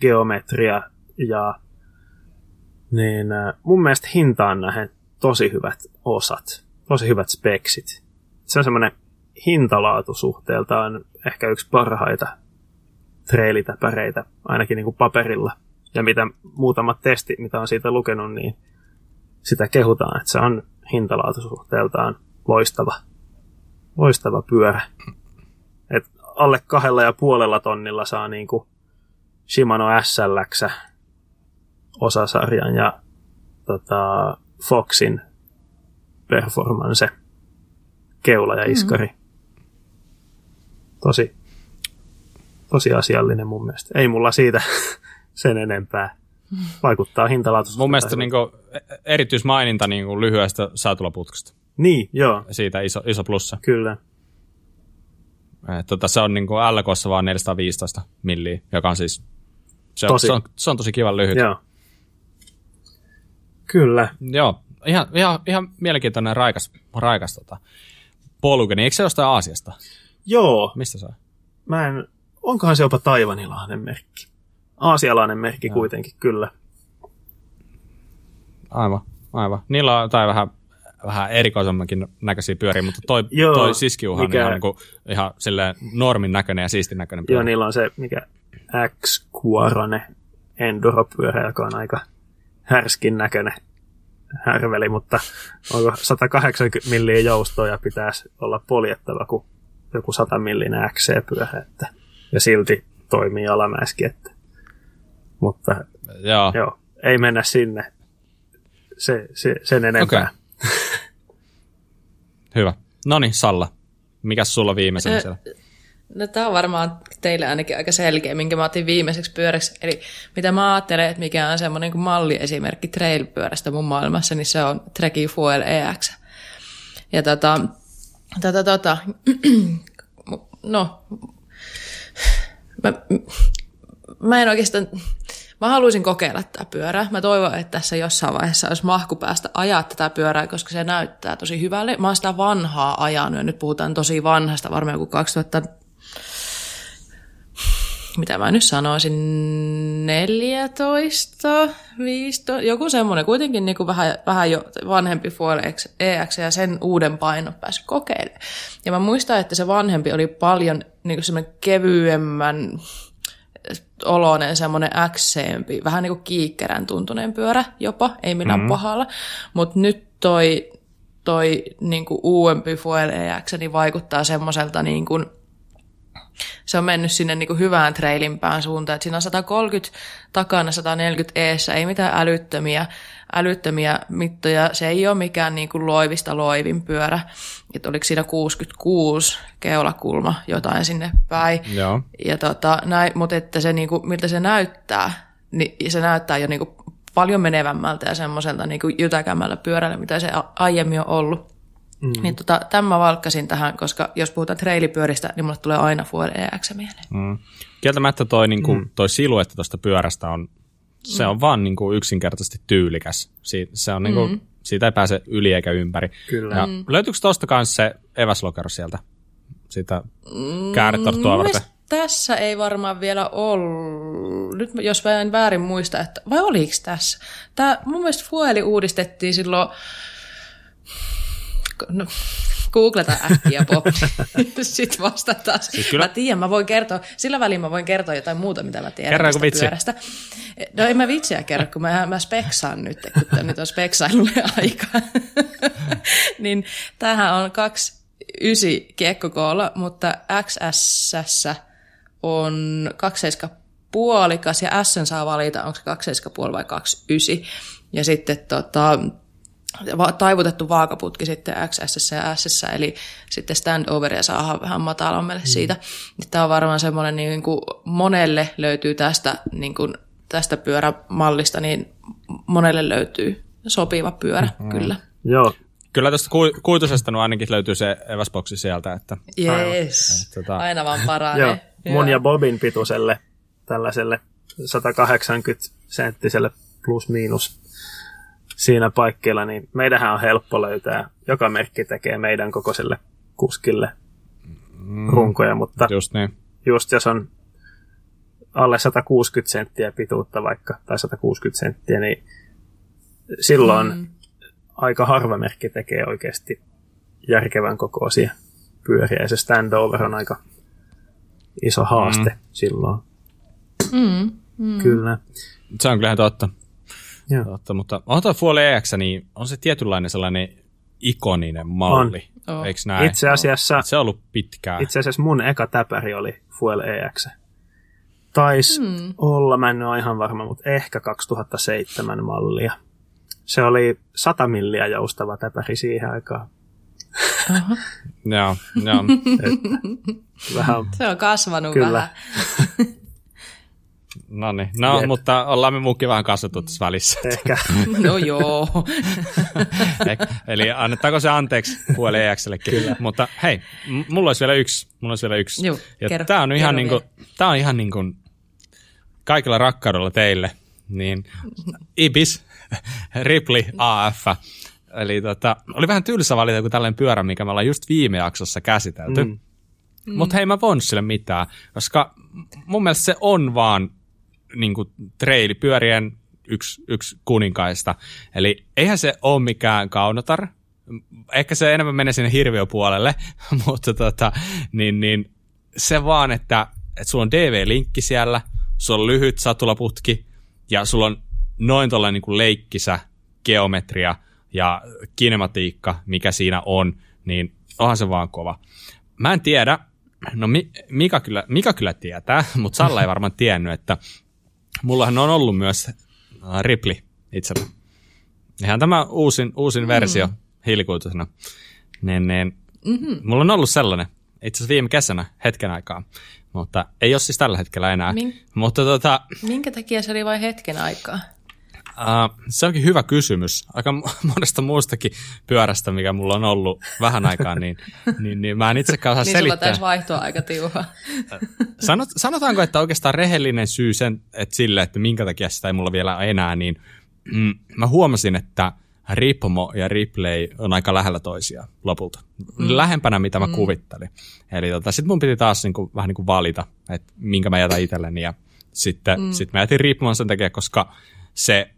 B: geometria ja niin äh, mun mielestä hintaan nähden tosi hyvät osat, tosi hyvät speksit. Se on semmoinen hintalaatu suhteeltaan ehkä yksi parhaita treilitäpäreitä, ainakin niin kuin paperilla. Ja mitä muutamat testit, mitä on siitä lukenut, niin sitä kehutaan, että se on hintalaatusuhteeltaan loistava, loistava pyörä. Et alle kahdella ja puolella tonnilla saa niin kuin Shimano SLX osasarjan ja tota, Foxin performance keula ja iskari. Mm. Tosi, tosi asiallinen mun mielestä. Ei mulla siitä sen enempää. Vaikuttaa hintalaatuisuus.
A: Mun mielestä niin kuin, erityismaininta niin kuin lyhyestä säätuloputkesta.
B: Niin, joo.
A: Siitä iso, iso plussa.
B: Kyllä.
A: tota, se on niin kuin LKssa vaan 415 milliä, joka on siis se, tosi. se, on, se on tosi kiva lyhyt.
B: Joo. Kyllä.
A: Joo, ihan, ihan, ihan mielenkiintoinen raikas, raikas tota, polkeni. Eikö se jostain Aasiasta?
B: Joo.
A: Mistä se on?
B: Mä en, onkohan se jopa taivanilainen merkki? Aasialainen merkki Joo. kuitenkin, kyllä.
A: Aivan, aivan. Niillä on jotain vähän, vähän erikoisemmankin näköisiä pyöriä, mutta toi, Joo, toi siskiuhan mikä... on ihan, niin kuin, ihan normin näköinen ja siistin näköinen pyörä.
B: Joo, niillä on se, mikä x kuorone enduropyörä, joka on aika härskin näköinen härveli, mutta onko 180 milliä joustoa ja pitäisi olla poljettava kuin joku 100 millinen XC-pyörä, että, ja silti toimii alamäeskin, että, mutta
A: joo.
B: joo. ei mennä sinne se, se, sen enempää. Okay.
A: Hyvä. No niin, Salla, mikä sulla viimeisenä siellä?
C: No tämä on varmaan teille ainakin aika selkeä, minkä mä otin viimeiseksi pyöräksi. Eli mitä mä ajattelen, että mikä on semmoinen kuin malliesimerkki trail-pyörästä mun maailmassa, niin se on Treki Fuel EX. Ja tota, tota, tota no, mä, mä en oikeastaan, mä haluaisin kokeilla tätä pyörää. Mä toivon, että tässä jossain vaiheessa olisi mahku päästä ajaa tätä pyörää, koska se näyttää tosi hyvälle. Mä oon sitä vanhaa ajanut ja nyt puhutaan tosi vanhasta, varmaan joku 2000 mitä mä nyt sanoisin, 14, 15, joku semmoinen, kuitenkin niin kuin vähän, vähän jo vanhempi Fuel EX ja sen uuden painon pääsi kokeilemaan. Ja mä muistan, että se vanhempi oli paljon niin kuin semmoinen kevyemmän oloinen, semmoinen XC-mpi, vähän niin kuin kiikkerän tuntuneen pyörä jopa, ei millään mm. pahalla. Mutta nyt toi, toi niin kuin uudempi Fuel EX niin vaikuttaa semmoiselta niin kuin – se on mennyt sinne niin kuin hyvään trailimpään suuntaan. Että siinä on 130 takana, 140 eessä, ei mitään älyttömiä, älyttömiä mittoja. Se ei ole mikään niin kuin loivista loivin pyörä. Että oliko siinä 66 keulakulma jotain sinne päin.
A: Joo.
C: Ja tota, näin, mutta että se, niin kuin, miltä se näyttää, niin se näyttää jo niin kuin paljon menevämmältä ja semmoiselta niin kuin jytäkämmällä pyörällä, mitä se aiemmin on ollut. Mm. Niin tota, tämän mä valkkasin tähän, koska jos puhutaan treilipyöristä, niin mulle tulee aina Fuel EX mieleen.
A: Mm. Kieltämättä toi, niin kuin, mm. toi siluetti tuosta pyörästä on, se mm. on vaan niin kuin yksinkertaisesti tyylikäs. Si- se on, niin kuin, mm. Siitä ei pääse yli eikä ympäri.
B: Kyllä.
A: Ja mm. Löytyykö tuosta kanssa se eväslokero sieltä? Sitä kääretorttua mm, varten?
C: Tässä ei varmaan vielä ollut. Nyt jos mä en väärin muista, että vai oliko tässä? Tämä, mun mielestä Fueli uudistettiin silloin no, googleta äkkiä Bob, sitten vastataan. Siis kyllä... Mä tiedän, mä voin kertoa, sillä välin mä voin kertoa jotain muuta, mitä mä tiedän
A: Kerranko vitsi?
C: pyörästä. No en mä vitsiä kerro, kun mä, mä speksaan nyt, kun nyt on speksailulle aika. niin tämähän on kaksi ysi kiekkokoolla, mutta XS on kakseiska puolikas ja S saa valita, onko se kakseiska puoli vai kaksi ysi. Ja sitten tota, taivutettu vaakaputki sitten XS ja S, eli sitten standoveria saa vähän matalammalle mm. siitä. Tämä on varmaan semmoinen, niin kuin monelle löytyy tästä, niin kuin, tästä pyörämallista, niin monelle löytyy sopiva pyörä, mm. kyllä.
B: Joo.
A: Kyllä tuosta kuitusesta ainakin löytyy se eväsboksi sieltä. Että...
C: Yes, tota... aina vaan paranee.
B: Joo. Mun ja Bobin pituiselle tällaiselle 180 senttiselle plus miinus siinä paikkeilla, niin meidähän on helppo löytää. Joka merkki tekee meidän kokoiselle kuskille mm, runkoja, mutta
A: just, niin.
B: just jos on alle 160 senttiä pituutta vaikka, tai 160 senttiä, niin silloin mm. aika harva merkki tekee oikeasti järkevän kokoisia pyöriä, ja se standover on aika iso haaste mm. silloin.
C: Mm. Mm.
B: Kyllä.
A: Se on kyllä totta. Joo. Totta, mutta tuo Fuel EX, niin on se tietynlainen sellainen ikoninen malli. On. Oh. Eikö näin?
B: Itse asiassa, no,
A: se on ollut pitkään.
B: Itse asiassa mun eka täpäri oli Fuel EX. Taisi hmm. olla, mä en ole ihan varma, mutta ehkä 2007 mallia. Se oli 100 milliä joustava täpäri siihen aikaan.
A: joo, joo.
B: vähän,
C: se on kasvanut kyllä. vähän.
A: No niin, no, Jep. mutta ollaan me muukin vähän kasvattu tässä välissä.
B: Ehkä.
C: no joo.
A: Eli annettaako se anteeksi puoli EXLlekin. Kyllä. Mutta hei, mulla olisi vielä yksi. Mulla olisi vielä yksi.
C: Joo,
A: ja
C: kerro,
A: tämä on, ihan niin kuin, tämä on ihan niin kuin kaikilla rakkaudella teille. Niin Ibis, Ripley AF. Eli tota, oli vähän tylsä valita kuin tällainen pyörä, mikä me ollaan just viime jaksossa käsitelty. Mm. Mutta hei, mä voin sille mitään, koska mun mielestä se on vaan niin kuin trailipyörien yksi, yksi kuninkaista. Eli eihän se ole mikään kaunotar. Ehkä se enemmän menee sinne hirviöpuolelle, mutta tota, niin, niin se vaan, että, että sulla on DV-linkki siellä, sulla on lyhyt satulaputki ja sulla on noin tuollainen niin kuin leikkisä geometria ja kinematiikka, mikä siinä on, niin onhan se vaan kova. Mä en tiedä, no Mika kyllä, Mika kyllä tietää, mutta Salla ei varmaan tiennyt, että mullahan on ollut myös äh, Ripley itsellä. Ihan tämä uusin, uusin mm. versio hiilikuitusena. Niin, niin, mm-hmm. Mulla on ollut sellainen itse asiassa viime kesänä hetken aikaa, mutta ei ole siis tällä hetkellä enää. Min- mutta tota,
C: Minkä takia se oli vain hetken aikaa?
A: Uh, se onkin hyvä kysymys. Aika monesta muustakin pyörästä, mikä mulla on ollut vähän aikaa, niin, niin, niin mä en itsekään osaa
C: niin
A: selittää.
C: Niin sulla vaihtoa aika tiuha.
A: Sanot, sanotaanko, että oikeastaan rehellinen syy sen, että sille, että minkä takia sitä ei mulla vielä enää, niin mm, mä huomasin, että Ripmo ja Ripley on aika lähellä toisiaan lopulta. Mm. Lähempänä, mitä mä mm. kuvittelin. Eli tota, sitten mun piti taas niinku, vähän niinku valita, että minkä mä jätän itselleni. Ja sitten mm. sit mä jätin Ripmon sen takia, koska se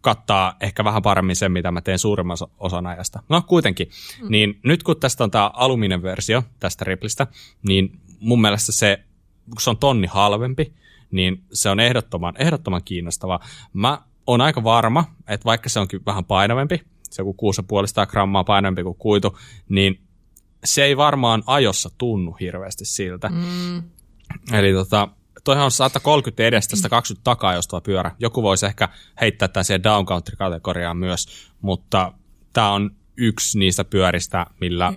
A: kattaa ehkä vähän paremmin sen, mitä mä teen suurimman osan ajasta. No kuitenkin, mm. niin nyt kun tästä on tämä aluminen versio tästä Riplistä, niin mun mielestä se, kun se on tonni halvempi, niin se on ehdottoman, ehdottoman kiinnostava. Mä oon aika varma, että vaikka se onkin vähän painavempi, se on 6,5 grammaa painavempi kuin kuitu, niin se ei varmaan ajossa tunnu hirveästi siltä. Mm. Eli tota, toihan on 130 edestä, 120 takaa jostava pyörä. Joku voisi ehkä heittää tämän siihen down country-kategoriaan myös, mutta tämä on yksi niistä pyöristä, millä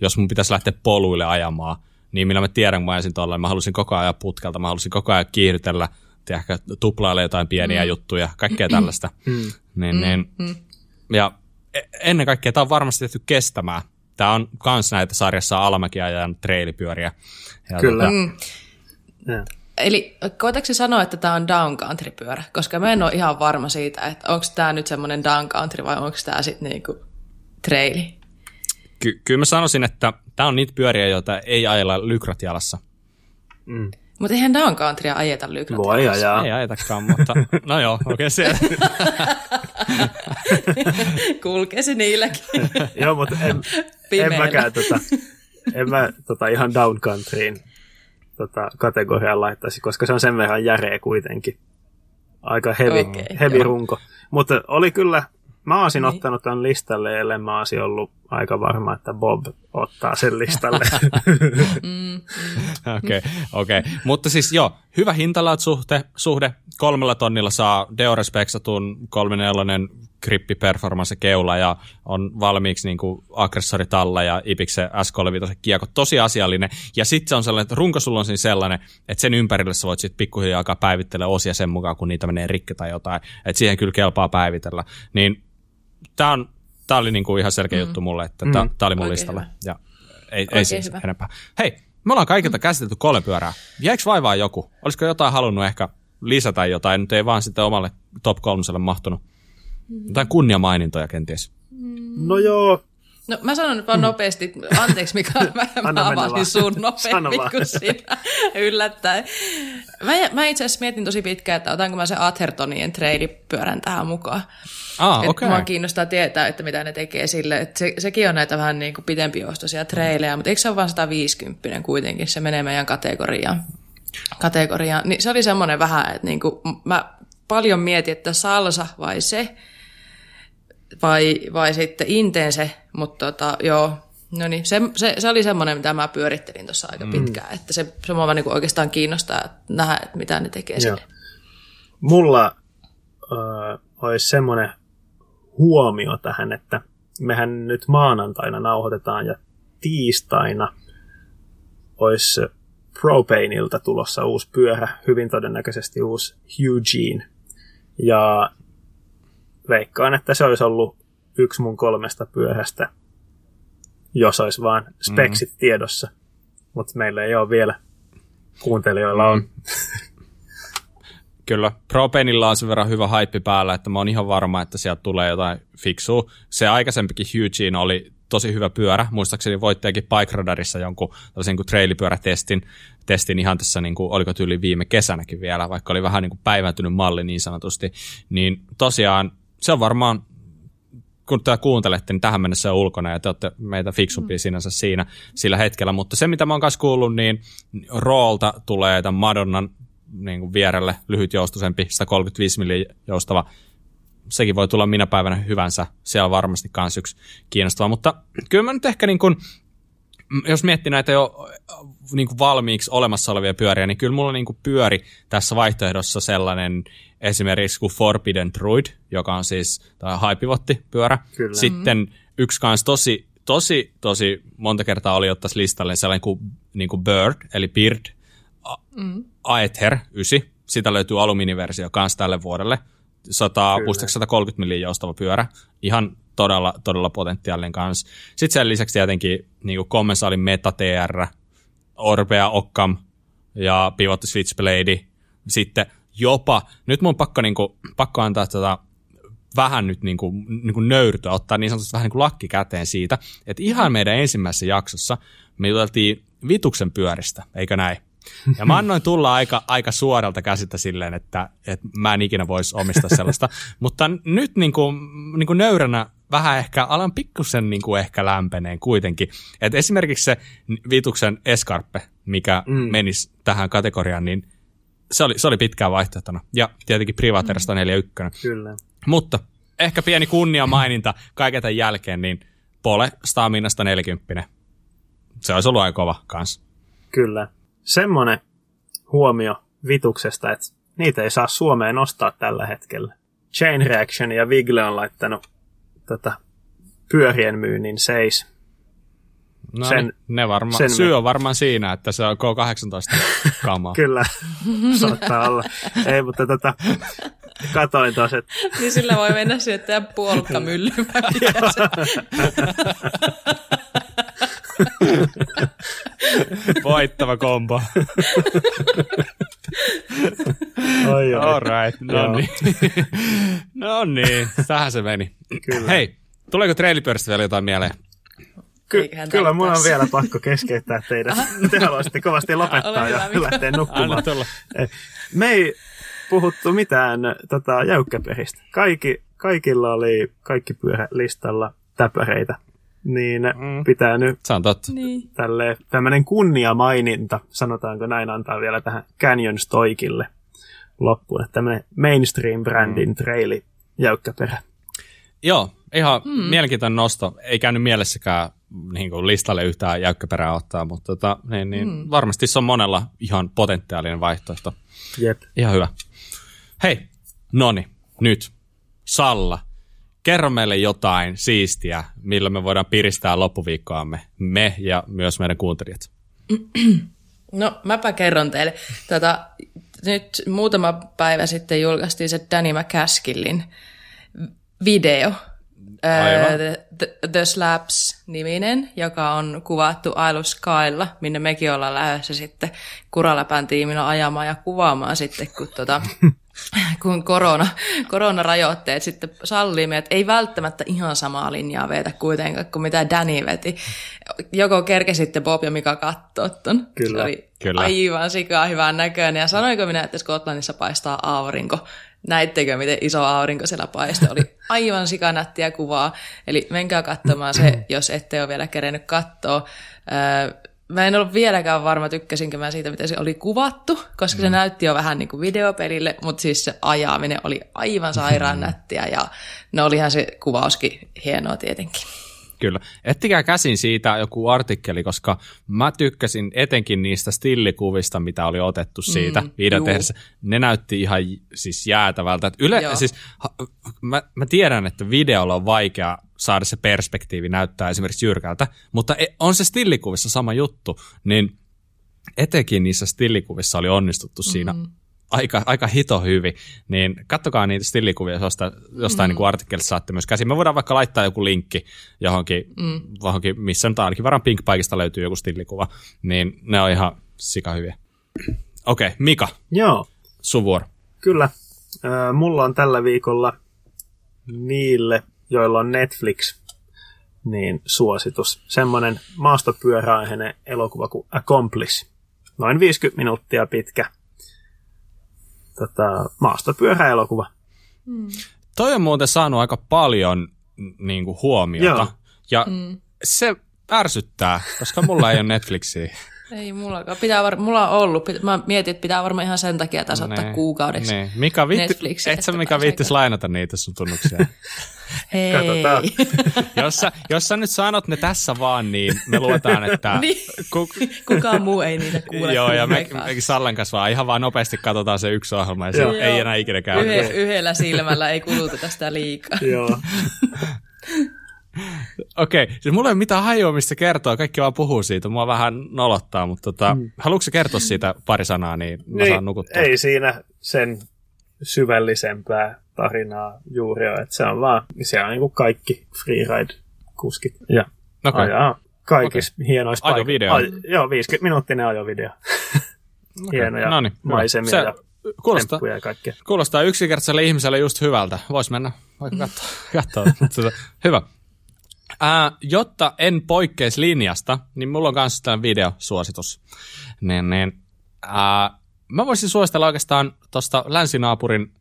A: jos mun pitäisi lähteä poluille ajamaan, niin millä mä tiedän, kun mä ajasin tuolla, mä halusin koko ajan putkelta, mä halusin koko ajan kiihdytellä, ehkä tuplailla jotain pieniä mm. juttuja, kaikkea tällaista. Mm. Niin, niin, mm. Ja e, ennen kaikkea tämä on varmasti tehty kestämään. Tämä on kans näitä sarjassa alamäkiajan treilipyöriä.
C: Ja Kyllä. Tota, mm. Eli koetatko sanoa, että tämä on down country-pyörä? Koska mä en ole ihan varma siitä, että onko tämä nyt semmoinen down country vai onko tämä sitten niinku traili?
A: Ky- kyllä mä sanoisin, että tämä on niitä pyöriä, joita ei ajella lykrat jalassa.
C: Mm. Mutta eihän down countrya ajeta lykrat
B: Voi ajaa.
A: Ei ajetakaan, mutta no joo, okei okay, siellä.
C: Kulkee se niilläkin.
B: joo, mutta en, en mäkään tota, en mä tota, ihan down countryin tota, kategoriaan laittaisi, koska se on sen verran järeä kuitenkin. Aika heavy, okay, heavy runko. Mutta oli kyllä, mä olisin niin. ottanut tämän listalle, ellei mä olisin ollut aika varma, että Bob ottaa sen listalle.
A: Mm, mm. Okei, okay, okay. mutta siis joo, hyvä hintalaat suhde, suhde. Kolmella tonnilla saa Deorespeksatun 34 grippiperformance keula ja on valmiiksi niin kuin aggressoritalla ja Ipikse S35 kiekko. Tosi asiallinen. Ja sitten se on sellainen, että runko sulla on siinä sellainen, että sen ympärille sä voit sitten pikkuhiljaa alkaa päivitellä osia sen mukaan, kun niitä menee rikki tai jotain. Että siihen kyllä kelpaa päivitellä. Niin tämä on Tämä oli niinku ihan selkeä mm. juttu mulle, että mm. tämä oli mun listalla. Ja ei, ei siis hyvä. enempää. Hei, me ollaan kaikilta mm. käsitelty kolme pyörää. Jäikö vaivaa joku? Olisiko jotain halunnut ehkä lisätä jotain, nyt ei vaan sitten omalle top kolmoselle mahtunut? Mm. Jotain kunniamainintoja kenties.
B: Mm. No joo,
C: No mä sanon nyt vaan mm. nopeasti, anteeksi Mika, mä, mä avasin sun nopeammin kuin sinä yllättäen. Mä, mä itse asiassa mietin tosi pitkään, että otanko mä se Athertonien treidipyörän tähän mukaan.
A: Ah, okay.
C: Mua kiinnostaa tietää, että mitä ne tekee sille. Että se, sekin on näitä vähän niin kuin pidempiostoisia treilejä, mutta eikö se ole vain 150 kuitenkin, se menee meidän kategoriaan. kategoriaan. Niin se oli semmoinen vähän, että niin kuin mä paljon mietin, että salsa vai se, vai, vai sitten intense, mutta tota, joo, no niin, se, se, se, oli semmoinen, mitä mä pyörittelin tuossa aika mm. pitkään, että se, se mua niin oikeastaan kiinnostaa nähdä, että mitä ne tekee sinne.
B: Mulla äh, olisi semmoinen huomio tähän, että mehän nyt maanantaina nauhoitetaan ja tiistaina olisi Propaneilta tulossa uusi pyörä, hyvin todennäköisesti uusi Eugene. Ja veikkaan, että se olisi ollut yksi mun kolmesta pyörästä, jos olisi vaan speksit mm-hmm. tiedossa. Mutta meillä ei ole vielä. Kuuntelijoilla on. Mm.
A: Kyllä, Propenilla on sen verran hyvä haippi päällä, että mä oon ihan varma, että sieltä tulee jotain fiksua. Se aikaisempikin Eugene oli tosi hyvä pyörä. Muistaakseni voitteekin Bike Radarissa jonkun tällaisen kuin trailipyörätestin testin ihan tässä, niin kuin, oliko tyyli viime kesänäkin vielä, vaikka oli vähän niin kuin päiväntynyt malli niin sanotusti. Niin tosiaan se on varmaan kun te kuuntelette, niin tähän mennessä on ulkona ja te olette meitä fiksumpia mm. sinänsä siinä sillä hetkellä. Mutta se, mitä mä oon kanssa kuullut, niin Roolta tulee tämän Madonnan niin kuin vierelle joustosempi, 135 mm joustava. Sekin voi tulla minä päivänä hyvänsä. Siellä on varmasti myös yksi kiinnostava. Mutta kyllä mä nyt ehkä niin kuin, jos miettii näitä jo niin kuin valmiiksi olemassa olevia pyöriä, niin kyllä mulla niin kuin pyöri tässä vaihtoehdossa sellainen Orbea Occam ja Pivot Switchblade. Sitten jopa, nyt mun pakko, niin kuin, pakko antaa tota vähän nyt niin kuin, niin kuin nöyrtyä, ottaa niin sanotusti vähän niin kuin lakki käteen siitä, että ihan meidän ensimmäisessä jaksossa me juteltiin vituksen pyöristä, eikö näin? Ja mä annoin tulla aika, aika suoralta käsittä silleen, että, että mä en ikinä voisi omistaa sellaista. Mutta nyt niin kuin, niin kuin nöyränä vähän ehkä, alan pikkusen niin kuin ehkä lämpeneen kuitenkin. Et esimerkiksi se Vituksen Escarpe, mikä mm. menisi tähän kategoriaan, niin se oli, se oli pitkään vaihtoehtona. Ja tietenkin Privaterasta mm. 41.
B: Kyllä.
A: Mutta ehkä pieni kunnia maininta kaiken tämän jälkeen, niin Pole Staminasta 40. Se olisi ollut aika kova kans.
B: Kyllä. Semmoinen huomio Vituksesta, että niitä ei saa Suomeen nostaa tällä hetkellä. Chain Reaction ja Vigle on laittanut tota, pyörien myynnin seis.
A: No sen, ne varma, sen syy on varmaan siinä, että se on K18 kamaa.
B: Kyllä, saattaa olla. Ei, mutta tota, katoin tos, että...
C: niin sillä voi mennä syöttää puolta myllyä.
A: Voittava kombo.
B: Oi, oi.
A: All right, no niin. no niin, tähän se meni. Kyllä. Hei, tuleeko treilipyörästä vielä jotain mieleen?
B: Ky- kyllä mun on vielä pakko keskeyttää teidän. Te haluaisitte kovasti lopettaa ja lähteä nukkumaan. Me ei puhuttu mitään tota, jäykkäperistä. Kaikki, kaikilla oli kaikki pyörä listalla täpäreitä niin mm. pitää nyt
A: Se on totta.
C: Niin.
B: Tälle, tämmöinen kunniamaininta, sanotaanko näin, antaa vielä tähän Canyon Stoikille loppuun. Että tämmöinen mainstream-brändin mm. traili jäykkäperä.
A: Joo, ihan mm. mielenkiintoinen nosto. Ei käynyt mielessäkään niin kuin listalle yhtään jäykkäperää ottaa, mutta tota, niin, niin mm. varmasti se on monella ihan potentiaalinen vaihtoehto.
B: Jep.
A: Ihan hyvä. Hei, noni, nyt. Salla, kerro meille jotain siistiä, millä me voidaan piristää loppuviikkoamme, me ja myös meidän kuuntelijat.
C: No, mäpä kerron teille. Tätä, nyt muutama päivä sitten julkaistiin se Danny McCaskillin video, The, The, The Slaps-niminen, joka on kuvattu Isle of Skylla, minne mekin ollaan lähdössä sitten Kuraläpän tiimillä ajamaan ja kuvaamaan sitten, kun tota, kun korona, koronarajoitteet sitten sallii meidät, ei välttämättä ihan samaa linjaa vetä kuitenkaan kuin mitä Danny veti. Joko kerkesitte Bob ja Mika katsoa ton?
B: Kyllä.
C: Se oli
A: Kyllä.
C: aivan sikaa hyvän näköinen. Ja sanoiko minä, että Skotlannissa paistaa aurinko? Näittekö, miten iso aurinko siellä paistoi? Oli aivan sikanättiä kuvaa. Eli menkää katsomaan se, jos ette ole vielä kerennyt katsoa. Mä en ollut vieläkään varma, tykkäsinkö mä siitä, miten se oli kuvattu, koska se mm. näytti jo vähän niin kuin videopelille, mutta siis se ajaminen oli aivan sairaan nättiä ja no olihan se kuvauskin hienoa tietenkin.
A: Kyllä. Ettikää käsin siitä joku artikkeli, koska mä tykkäsin etenkin niistä stillikuvista, mitä oli otettu siitä mm, videotehdessä. Ne näytti ihan siis jäätävältä. Et yle, siis, ha, mä, mä tiedän, että videolla on vaikea saada se perspektiivi näyttää esimerkiksi jyrkältä, mutta e, on se stillikuvissa sama juttu, niin etenkin niissä stillikuvissa oli onnistuttu mm-hmm. siinä aika, aika hito hyvin, niin kattokaa niitä stillikuvia jostain, jostain mm. niin artikkelista saatte myös käsin. Me voidaan vaikka laittaa joku linkki johonkin, mm. johonkin missä nyt ainakin varmaan Pink Paikista löytyy joku stillikuva, niin ne on ihan sika hyviä. Okei, okay, Mika.
B: Joo.
A: Sun vuoro.
B: Kyllä. Äh, mulla on tällä viikolla niille, joilla on Netflix, niin suositus. Semmoinen maastopyöräaiheinen elokuva kuin Accomplice. Noin 50 minuuttia pitkä tota, maastopyöräelokuva.
A: Mm. Toi on muuten saanut aika paljon niin kuin, huomiota. Joo. Ja mm. se ärsyttää, koska mulla ei ole Netflixiä.
C: Ei mullakaan. Pitää var- mulla on ollut. Mä mietin, että pitää varmaan ihan sen takia tässä ottaa niin. kuukaudeksi
A: ne. Mika viitti. Et sä mikä viittis lainata niitä sun tunnuksia?
C: Hei.
A: jos, sä, jos sä nyt sanot ne tässä vaan, niin me luotaan, että...
C: niin. Ku... Kukaan muu ei niitä kuule.
A: Joo, ja me, mekin Sallen kanssa vaan ihan vaan nopeasti katsotaan se yksi ohjelma, ja se Joo. ei enää ikinä käy.
C: Yhe, yhdellä silmällä ei kuluteta sitä liikaa.
B: Joo.
A: Okei, okay. siis mulla ei ole mitään hajua, mistä kertoa, kaikki vaan puhuu siitä, mua vähän nolottaa, mutta tota, mm. haluatko kertoa siitä pari sanaa, niin mä niin, saan nukuttua?
B: Ei siinä sen syvällisempää tarinaa juuri ole, että se on vaan, siellä on niin kuin kaikki freeride-kuskit ja okay. ajaa kaikissa okay. hienoissa
A: paikoissa. Ajovideo.
B: Aj- joo, 50 minuuttinen ajovideo. okay. Hienoja Noniin, maisemia se, ja
A: kuulostaa,
B: ja kaikkea.
A: kuulostaa yksinkertaiselle ihmiselle just hyvältä. Voisi mennä vaikka katsoa. katsoa. Hyvä. Ää, jotta en poikkeisi linjasta, niin mulla on myös tällainen videosuositus. Niin, niin, ää, mä voisin suositella oikeastaan tuosta länsinaapurin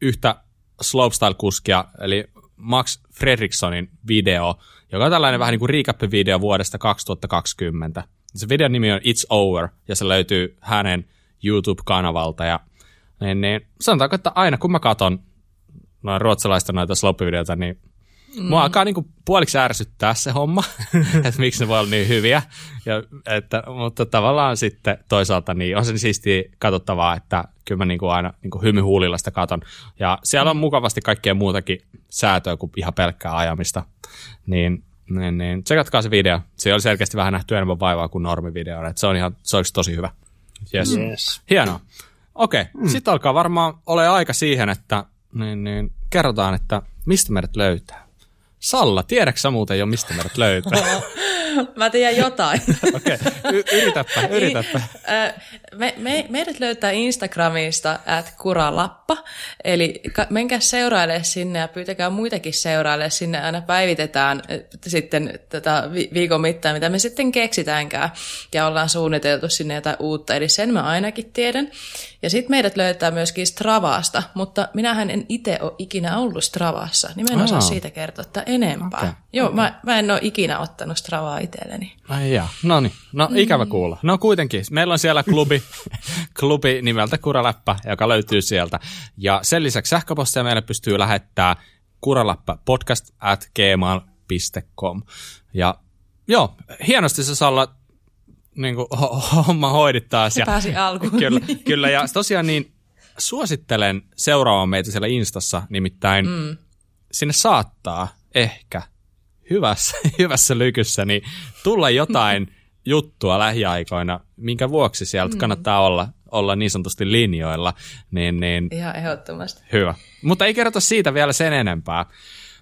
A: yhtä slopestyle-kuskia, eli Max Fredrikssonin video, joka on tällainen vähän niin kuin recap-video vuodesta 2020. Se videon nimi on It's Over, ja se löytyy hänen YouTube-kanavalta. Ja, niin, niin, sanotaanko, että aina kun mä katon noin ruotsalaista noita sloppivideoita, niin Mm. Mua alkaa niinku puoliksi ärsyttää se homma, että miksi ne voi olla niin hyviä. Ja, että, mutta tavallaan sitten toisaalta niin on se niin siistiä katsottavaa, että kyllä mä niinku aina niinku hymyhuulilla sitä katon. Ja siellä on mukavasti kaikkea muutakin säätöä kuin ihan pelkkää ajamista. Niin, niin, niin tsekatkaa se video. Se oli selkeästi vähän nähty enemmän vaivaa kuin normivideo. Että se on ihan, se olisi tosi hyvä. Yes.
B: Yes.
A: Hienoa. Okei, okay. mm. sitten alkaa varmaan ole aika siihen, että niin, niin, kerrotaan, että mistä meidät löytää. Salla, tiedätkö sä muuten jo, mistä meidät löytää?
C: Mä tiedän jotain.
A: Okei, okay. y- yritäpä, yritäpä.
C: Me, me, meidät löytää Instagramista at kuralappa, eli menkää seuraille sinne ja pyytäkää muitakin seuraille sinne. Aina päivitetään sitten tätä vi- viikon mittaan, mitä me sitten keksitäänkään. Ja ollaan suunniteltu sinne jotain uutta, eli sen mä ainakin tiedän. Ja sitten meidät löytää myöskin Stravaasta, mutta minähän en itse ole ikinä ollut Stravassa, niin mä en osaa
A: Aa.
C: siitä kertoa enempää.
A: Okei,
C: Joo, Mä, mä en ole ikinä ottanut Stravaa itselleni.
A: Ai jaa, no niin. No ikävä kuulla. No kuitenkin, meillä on siellä klubi, klubi nimeltä Kuraläppä, joka löytyy sieltä. Ja sen lisäksi sähköpostia meille pystyy lähettää kuraläppä podcast at gmail.com. Ja joo, hienosti se Salla niin kuin, ho- homma hoidit taas.
C: Se
A: ja,
C: pääsi alkuun.
A: Kyllä, kyllä, ja tosiaan niin suosittelen seuraamaan meitä siellä Instassa, nimittäin mm. sinne saattaa ehkä hyvässä, hyvässä lykyssä niin tulla jotain juttua lähiaikoina, minkä vuoksi sieltä mm. kannattaa olla, olla niin sanotusti linjoilla, niin, niin
C: Ihan ehdottomasti.
A: hyvä. Mutta ei kerrota siitä vielä sen enempää.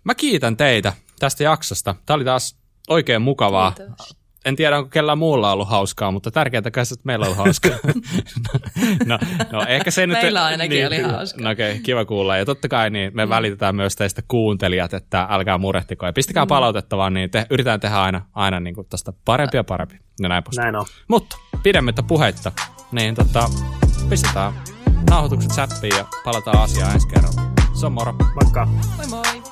A: Mä kiitän teitä tästä jaksosta. Tämä oli taas oikein mukavaa.
C: Kiitos.
A: En tiedä, onko kellään muulla ollut hauskaa, mutta tärkeintä kai että meillä on ollut hauskaa. no, no, ehkä se nyt...
C: Meillä ainakin oli hauskaa.
A: No okei, okay, kiva kuulla. Ja totta kai niin me mm. välitetään myös teistä kuuntelijat, että älkää murehtiko. Ja pistäkää mm. palautetta vaan, niin te, yritetään tehdä aina, aina niin kuin tosta parempi ja parempi. Ja näin.
B: Näin on.
A: Mutta pidemmittä puheitta, niin tota, pistetään nauhoitukset säppiin ja palataan asiaan ensi kerralla. Se on moro.
B: Moikka.
C: Moi moi!